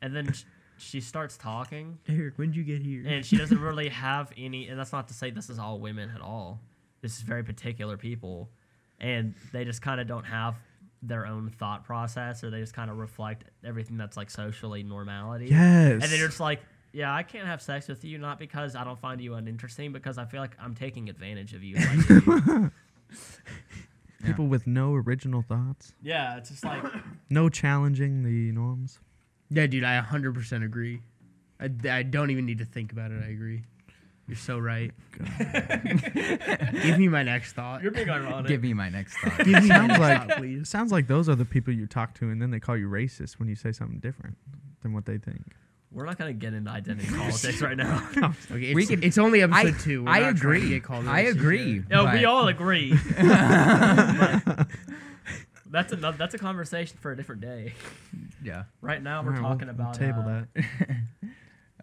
and then sh- she starts talking Eric, when'd you get here? and she doesn't really have any. And that's not to say this is all women at all. This is very particular people, and they just kind of don't have their own thought process, or they just kind of reflect everything that's like socially normality. Yes. And then you're just like, yeah, I can't have sex with you, not because I don't find you uninteresting, because I feel like I'm taking advantage of you. if I you. People with no original thoughts, yeah, it's just like no challenging the norms. yeah, dude, I 100% agree. I, I don't even need to think about it. I agree. You're so right. Give me my next thought. you're being ironic. give me my next thought. Give me Sounds like thought, it please. sounds like those are the people you talk to, and then they call you racist when you say something different than what they think. We're not gonna get into identity politics right now. Okay, it's, We can- it's only I, episode two. We're I not trying to agree. get called I agree. no, we all agree. That's another. That's a conversation for a different day. Yeah. Right now, we're All right, we'll- talking we'll about table uh, that.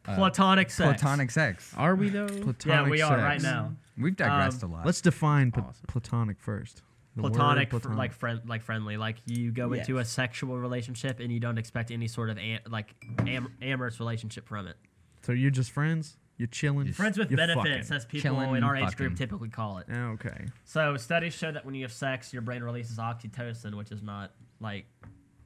Platonic sex. Platonic sex. Are we though? Platonic Yeah, we are sex. right now. We've digressed Um, a lot. Let's define pla- Awesome. platonic first. The word Platonic, fr- like friend, like friendly. Like you go into a Yes. sexual relationship and you don't expect any sort of am- like am- amorous relationship from it. So you're just friends. You're chilling. Just Friends with you're benefits, fucking. as people Chilling, in our age fucking. group typically call it. Okay. So studies show that when you have sex, your brain releases oxytocin, which is not like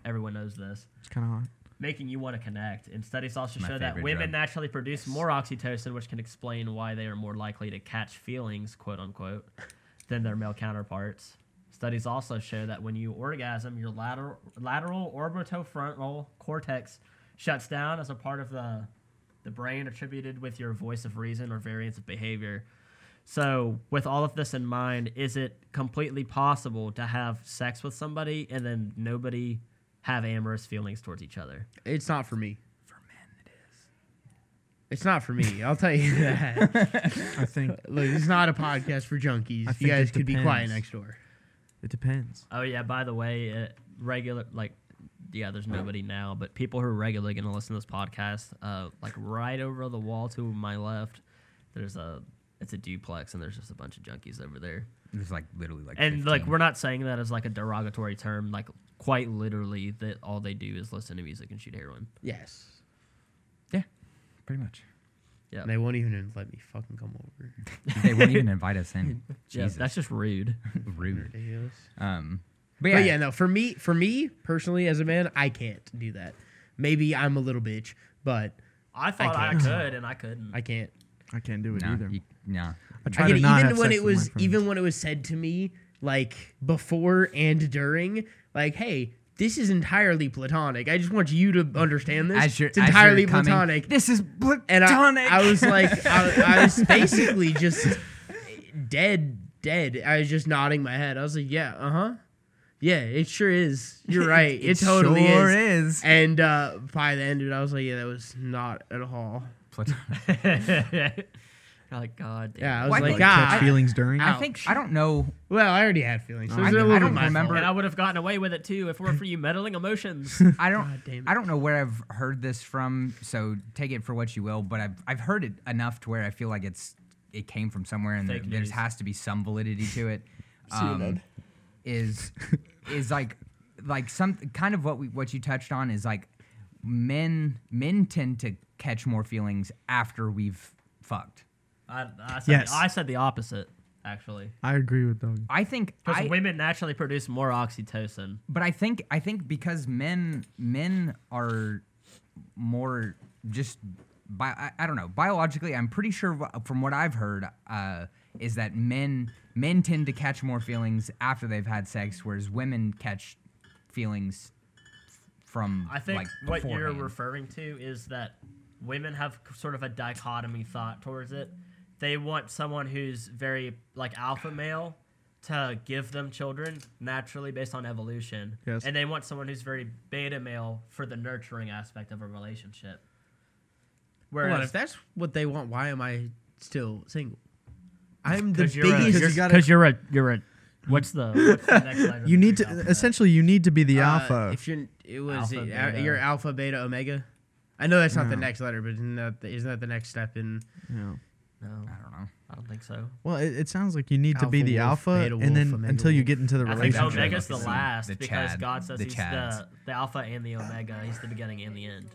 everyone knows this, It's kind of hot. Making you want to connect. And studies also My show that women drug. naturally produce more oxytocin, which can explain why they are more likely to catch feelings, quote unquote, than their male counterparts. Studies also show that when you orgasm, your lateral lateral orbitofrontal cortex shuts down as a part of the the brain attributed with your voice of reason or variance of behavior. So, with all of this in mind, is it completely possible to have sex with somebody and then nobody have amorous feelings towards each other? It's not for me. For men, it is. It's not for me. I'll tell you that. I think Look, it's not a podcast for junkies. I You think guys it could be quiet depends. next door. it depends. Oh yeah, by the way, uh, regular like yeah, there's nobody now, but people who are regularly going to listen to this podcast, uh, like right over the wall to my left, there's a it's a duplex and there's just a bunch of junkies over there. There's like literally like. And like 15. we're not saying that as like a derogatory term, like quite literally that all they do is listen to music and shoot heroin. Yes. Yeah, pretty much. Yeah. They won't even let me fucking come over. They won't even invite us in. Yeah, Jesus, that's just rude. rude. Ridiculous. Um, but yeah, But yeah, no, for me, for me personally, as a man, I can't do that. Maybe I'm a little bitch, but I thought I, can't. could and I couldn't. I can't. I can't do it nah, either. you- nah. I try I to get it, not even have when sex it with my was friends. even when it was said to me like before and during like hey this is entirely platonic. I just want you to understand this. It's entirely platonic. This is platonic. and I, I was like I, I was basically just dead dead. I was just nodding my head. I was like yeah uh-huh. Yeah it sure is. You're right. It, totally sure is. is. and uh by the end of it i was like yeah that was not at all. Platonic. You're like God. Damn yeah i it." was Why like do you ah catch feelings during. Ouch. I think I don't know. well i already had feelings so I it was mean, a I little don't bit my remember- and I fault. would have gotten away with it too if it weren't for you meddling emotions. I don't. God damn it. I don't know where I've heard this from, so take it for what you will. But I've I've heard it enough to where I feel like it's it came from somewhere, and there Fake there's news. has to be some validity to it. Um, CNN. is is like like some kind of what we what you touched on is like men men tend to catch more feelings after we've fucked. I, I, said Yes. the, I said the opposite actually. I agree with Doug. I think Because I, women naturally produce more oxytocin. but I think I think because men men are more just bi- I, I don't know biologically I'm pretty sure wh- from what I've heard uh, is that men men tend to catch more feelings after they've had sex whereas women catch feelings f- from I think like what you're referring to is that women have c- sort of a dichotomy thought towards it. They want someone who's very like alpha male to give them children naturally based on evolution. Yes. And they want someone who's very beta male for the nurturing aspect of a relationship. Hold on, if that's what they want, why am I still single? I'm the because you're, a- biggest. you're, you gotta- 'cause you're a you're a what's the, what's the next letter? You need to alphabet? essentially you need to be the uh, alpha. If you're, it was Alpha, uh, beta. your alpha, beta, omega. I know that's not the next letter, but isn't that the, isn't that the next step in? Yeah. No, I don't know I don't think so. Well, it, it sounds like you need to be Alpha the wolf, alpha, beta wolf, and then omega until you wolf. get into the I think relationship. Omega's the The last the because Chad- God says the he's Chads. the, the alpha and the omega. He's the beginning and the end.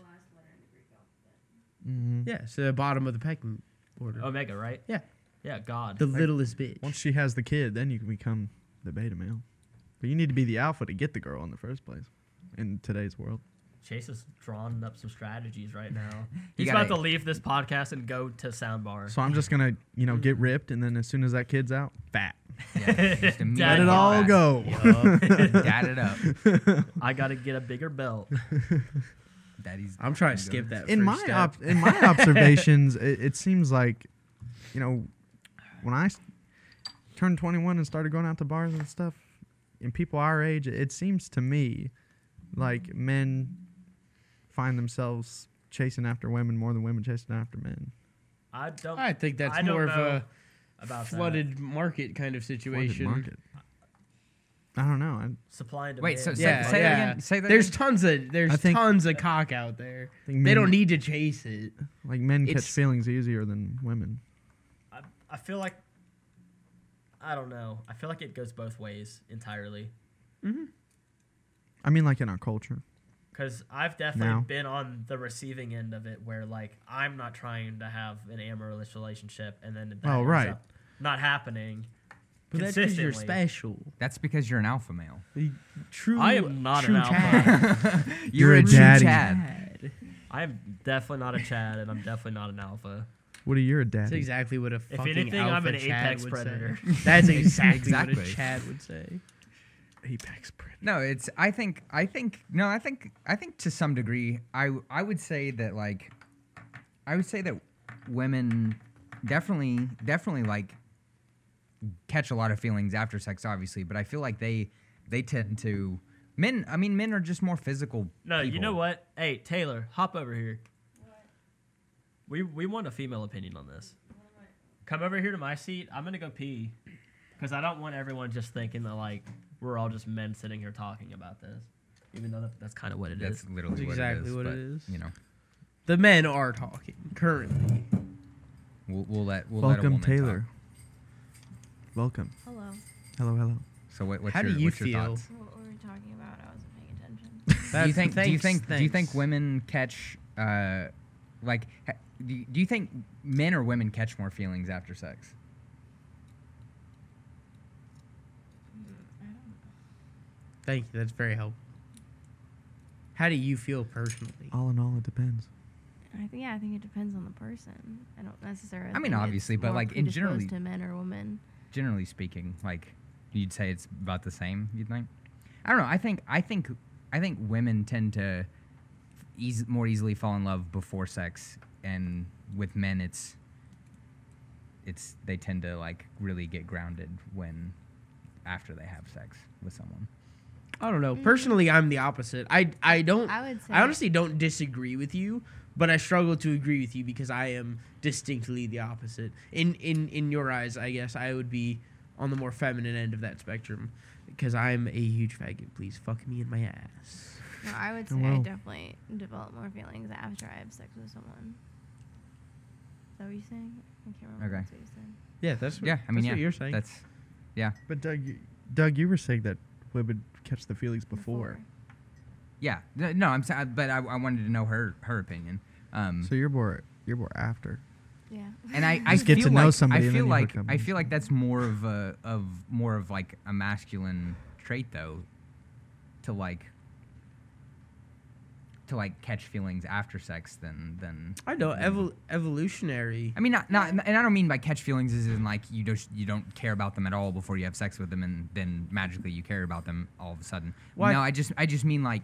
Mhm. Yeah, so the bottom of the pecking order. Omega, right? Yeah, Yeah, God. the littlest bitch. Once she has the kid, then you can become the beta male. But you need to be the alpha to get the girl in the first place in today's world. Chase is drawing up some strategies right now. You He's gotta- about to leave this podcast and go to soundbar. So I'm just gonna, you know, mm. get ripped, and then as soon as that kid's out, fat. yeah, just Let immediately Let it Yeah. all back. go. dad it up I got to get a bigger belt. daddy's I'm trying to skip that. in my step. op- in my observations, it, it seems like, you know, when I s- turned 21 and started going out to bars and stuff, and people our age, it seems to me like men find themselves chasing after women more than women chasing after men. I don't. I think that's I more of a about flooded market kind of Flooded situation. market. I don't know. I'm Supply and demand. Wait, so say- Yeah, say that again, say that there's again. tons of there's think- tons of cock out there. think They men- don't need to chase it. like men catch feelings easier than women. I, I feel like I don't know. I feel like it goes both ways entirely. Mm-hmm. I mean, like in our culture. Because I've definitely Now. been on the receiving end of it, where like I'm not trying to have an amorous relationship, and then that Oh, ends right. up not happening. But that's because you're special. That's because you're an alpha male. True. I am not true an alpha. Chad. You're a true daddy. Chad. I am definitely not a Chad, and I'm definitely not an alpha. Woody, you're a That's daddy. exactly what a fucking If anything, alpha I'm an Chad apex predator. Say. That's exactly, what a Chad would say. Apex predator. No, it's. I think. I think. No, I think. I think to some degree, I. I would say that like, I would say that women definitely, definitely like catch a lot of feelings after sex, obviously. But I feel like they, they tend to. Men. I mean, men are just more physical. No, you know what? Hey, Taylor, hop over here. We we want a female opinion on this. Come over here to my seat. I'm gonna go pee, because I don't want everyone just thinking that like we're all just men sitting here talking about this, even though that, that's kind of what it is. That's literally That's what exactly it is. what it but, is. You know, The men are talking currently. we'll, we'll let. We'll let a Welcome, woman Taylor. talk. Welcome. Hello. Hello, hello. So what, what's How do your, you what's your feel? thoughts? What were we talking about? I wasn't paying attention. do you That's- think? do you thanks, think? Do you think women catch? Uh, like, ha- do you, do you think men or women catch more feelings after sex? I don't know. Thank you. That's very helpful. How do you feel personally? All in all, it depends. I think yeah, I think it depends on the person. I don't necessarily. I mean, think it's obviously, but, like, in predisposed generally- to men or women. Generally speaking, like, you'd say it's about the same. You'd think. I don't know. I think. I think. I think women tend to eas- more easily fall in love before sex, and with men, it's. It's they tend to like really get grounded when, after they have sex with someone. I don't know. Mm-hmm. Personally, I'm the opposite. I I don't. I would say. I honestly don't disagree with you, but I struggle to agree with you because I am distinctly the opposite. In in in your eyes, I guess I would be on the more feminine end of that spectrum because I'm a huge faggot. Please fuck me in my ass. No, I would Oh, say I definitely develop more feelings after I have sex with someone. Is that what you're saying? I can't remember. Okay. That's what you said. Yeah, that's what, Yeah, I mean, that's yeah, what you're saying. that's yeah, But Doug, you, Doug, you were saying that women catch the feelings before. yeah. No, I'm saying, but I, I wanted to know her her opinion. Um, So you're more you're more after. Yeah. and I, I Just get feel to know like, somebody I feel like. I feel like that's more of a of more of like a masculine trait though, to like to like catch feelings after sex than than. I know evol- evolutionary. I mean, not not, and I don't mean by catch feelings is in like you just you don't care about them at all before you have sex with them, and then magically you care about them all of a sudden. Well, I- no, I just I just mean like,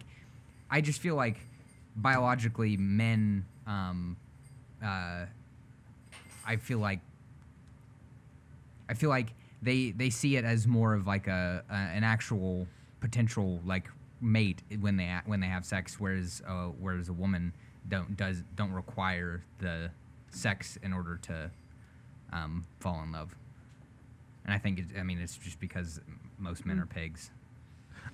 I just feel like biologically men, um, uh, I feel like I feel like they they see it as more of like a, a an actual potential like mate when they when they have sex, whereas uh, whereas a woman don't does don't require the sex in order to um, fall in love. And I think it, I mean it's just because most men are pigs.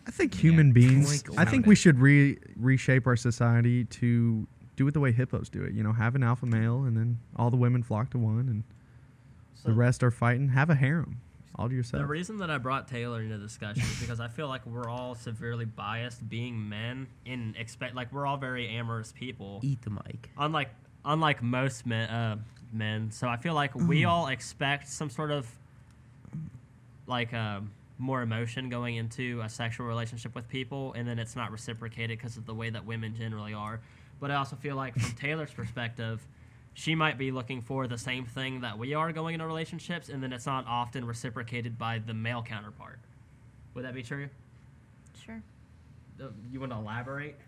I think Yeah. human beings. I think we should re reshape our society to do it the way hippos do it. You know, have an alpha male, and then all the women flock to one, and So the rest are fighting. Have a harem, all to yourself. The reason that I brought Taylor into discussion is because I feel like we're all severely biased being men in expect like we're all very amorous people. Eat the mic. Unlike unlike most men uh, men. So I feel like we all expect some sort of like uh, more emotion going into a sexual relationship with people and then it's not reciprocated because of the way that women generally are. But I also feel like from Taylor's perspective, she might be looking for the same thing that we are going into relationships, and then it's not often reciprocated by the male counterpart. Would that be true? Sure. Uh, You want to elaborate?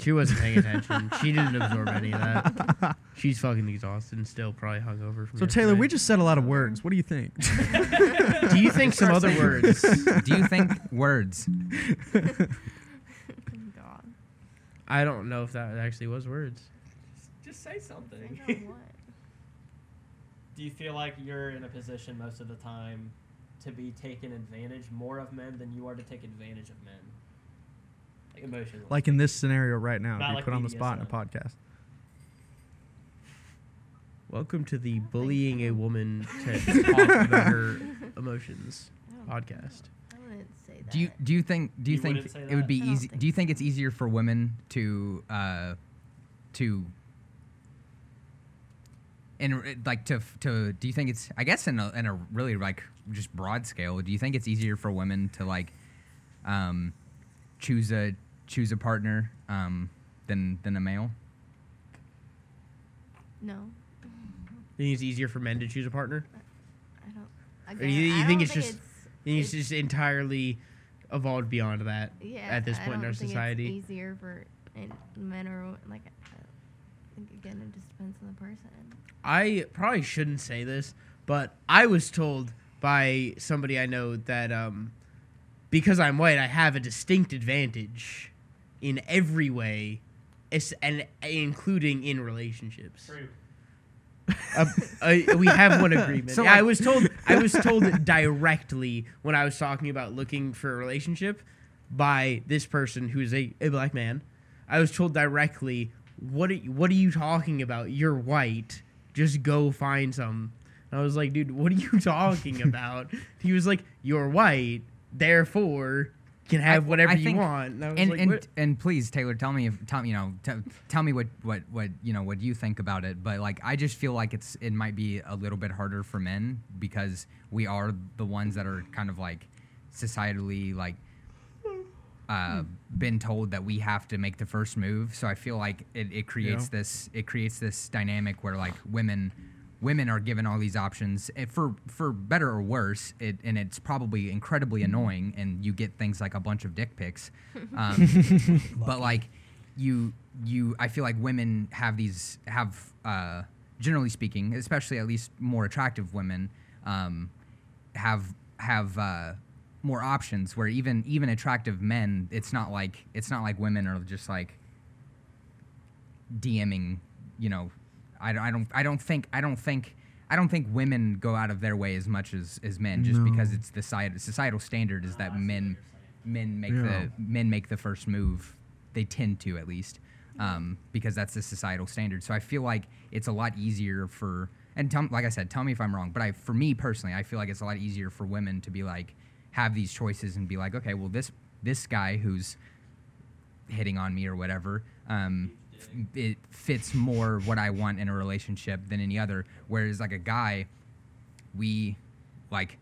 She wasn't paying attention. she didn't absorb any of that. She's fucking exhausted and still probably hungover from so Taylor, we just said a lot of words. What do you think? Do you think some other words? Do you think words? God. I don't know if that actually was words. Just say something. I what. Do you feel like you're in a position most of the time to be taken advantage more of men than you are to take advantage of men. Like emotionally. Like in this scenario right now, Not be like put on the spot in a podcast. Welcome to the think bullying a woman to talk about her emotions podcast. I wouldn't say that. Do you do you think do you, You think it would be easy? Do you think it's easier for women to uh, to in like to to do you think it's I guess in a in a really like just broad scale do you think it's easier for women to like um, choose a choose a partner um, than than a male? No, You think it's easier for men to choose a partner? I don't. Or Again, you- you I think don't it's just- You think it's just entirely evolved beyond that yeah, at this point in don't our think society? It's easier for men or like. I think again, it just depends on the person. I probably shouldn't say this, but I was told by somebody I know that um, because I'm white, I have a distinct advantage in every way, and including in relationships. True. Uh, uh, we have one agreement. So, yeah, I like- was told. I was told directly when I was talking about looking for a relationship by this person who is a, a black man. I was told directly, "What are you, what are you talking about? You're white. Just go find some." And I was like, "Dude, what are you talking about?" he was like, "You're white, therefore." Can have I- whatever I you think- want. And I was and like, and, and please Taylor tell me if tell you know t- tell me what what what you know what you think about it but like I just feel like it's it might be a little bit harder for men because we are the ones that are kind of like societally like uh, been told that we have to make the first move. So I feel like it, it creates Yeah. this it creates this dynamic where like women women are given all these options eh, for for better or worse it and it's probably incredibly annoying and you get things like a bunch of dick pics. Um, but like you you i feel like women have these have uh, generally speaking especially at least more attractive women um, have have uh, more options where even even attractive men it's not like it's not like women are just like DMing, you know, I, I don't I don't think I don't think I don't think women go out of their way as much as, as men just No. because it's the side, societal standard is that men men make Yeah. the men make the first move. They tend to at least um, because that's the societal standard. So I feel like it's a lot easier for and tell, like I said, tell me if I'm wrong. But I for me personally, I feel like it's a lot easier for women to be like have these choices and be like, okay, well this this guy who's hitting on me or whatever um, f- it fits more what i want in a relationship than any other. Whereas like a guy we like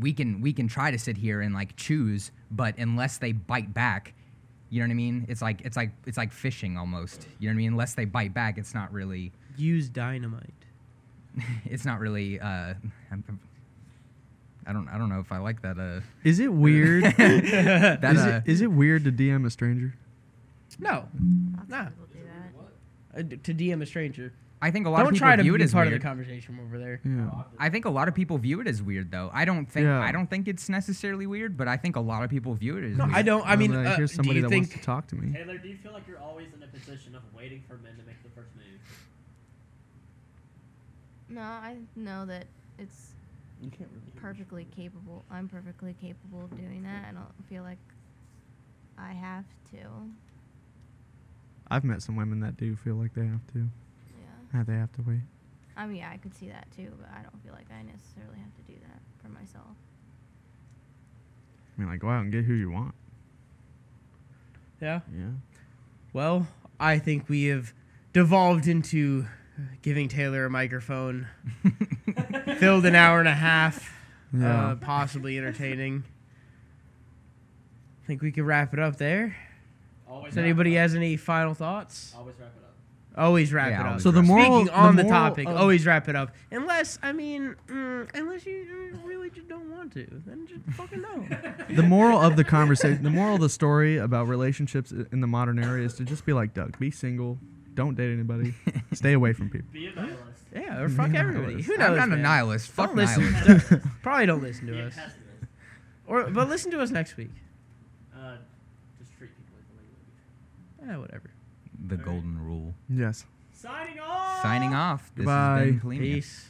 we can we can try to sit here and like choose but unless they bite back you know what i mean? It's like it's like it's like fishing almost. You know what i mean? Unless they bite back it's not really use dynamite. it's not really uh I'm- i don't i don't know if i like that uh Is it weird? that is, uh, it, is it weird to DM a stranger? No, Lots Nah. of people do that. uh, d- to DM a stranger. i think a lot Don't of people try to view be it as part weird of the conversation over there. Yeah. I think a lot of people view it as weird, though. I don't think Yeah. I don't think it's necessarily weird, but I think a lot of people view it as No, weird. I don't. I mean, Well, uh, here's do somebody you that think? wants to talk to me. Taylor, do you feel like you're always in a position of waiting for men to make the first move? No, I know that it's You can't really hear perfectly capable. I'm perfectly capable of doing that. I don't feel like I have to. I've met some women that do feel like they have to. Yeah. Uh, they have to wait. I mean, yeah, I could see that too, but I don't feel like I necessarily have to do that for myself. I mean, like, go out and get who you want. Yeah. Yeah. Well, I think we have devolved into giving Taylor a microphone. Filled an hour and a half. Yeah. Uh, possibly entertaining. I think we could wrap it up there. Always Does anybody has any final thoughts? Always wrap it up. Always wrap Yeah, it up. So the wrap it up. moral- Speaking on the the, topic, of- always wrap it up. Unless, I mean, mm, unless you really just don't want to, then just fucking no. the moral of the conversation, the moral of the story about relationships in the modern era is to just be like Doug. Be single. Don't date anybody. Stay away from people. Be a nihilist. yeah, or fuck Yeah, everybody. nihilist. Who knows? I'm not a nihilist. Fuck Don't listen. nihilist. Probably don't listen to us. Or, but listen to us next week. Uh, just treat people like the way you Eh, whatever. the golden rule. Yes. Signing off. Signing off. This Goodbye. has been Polemia. Peace.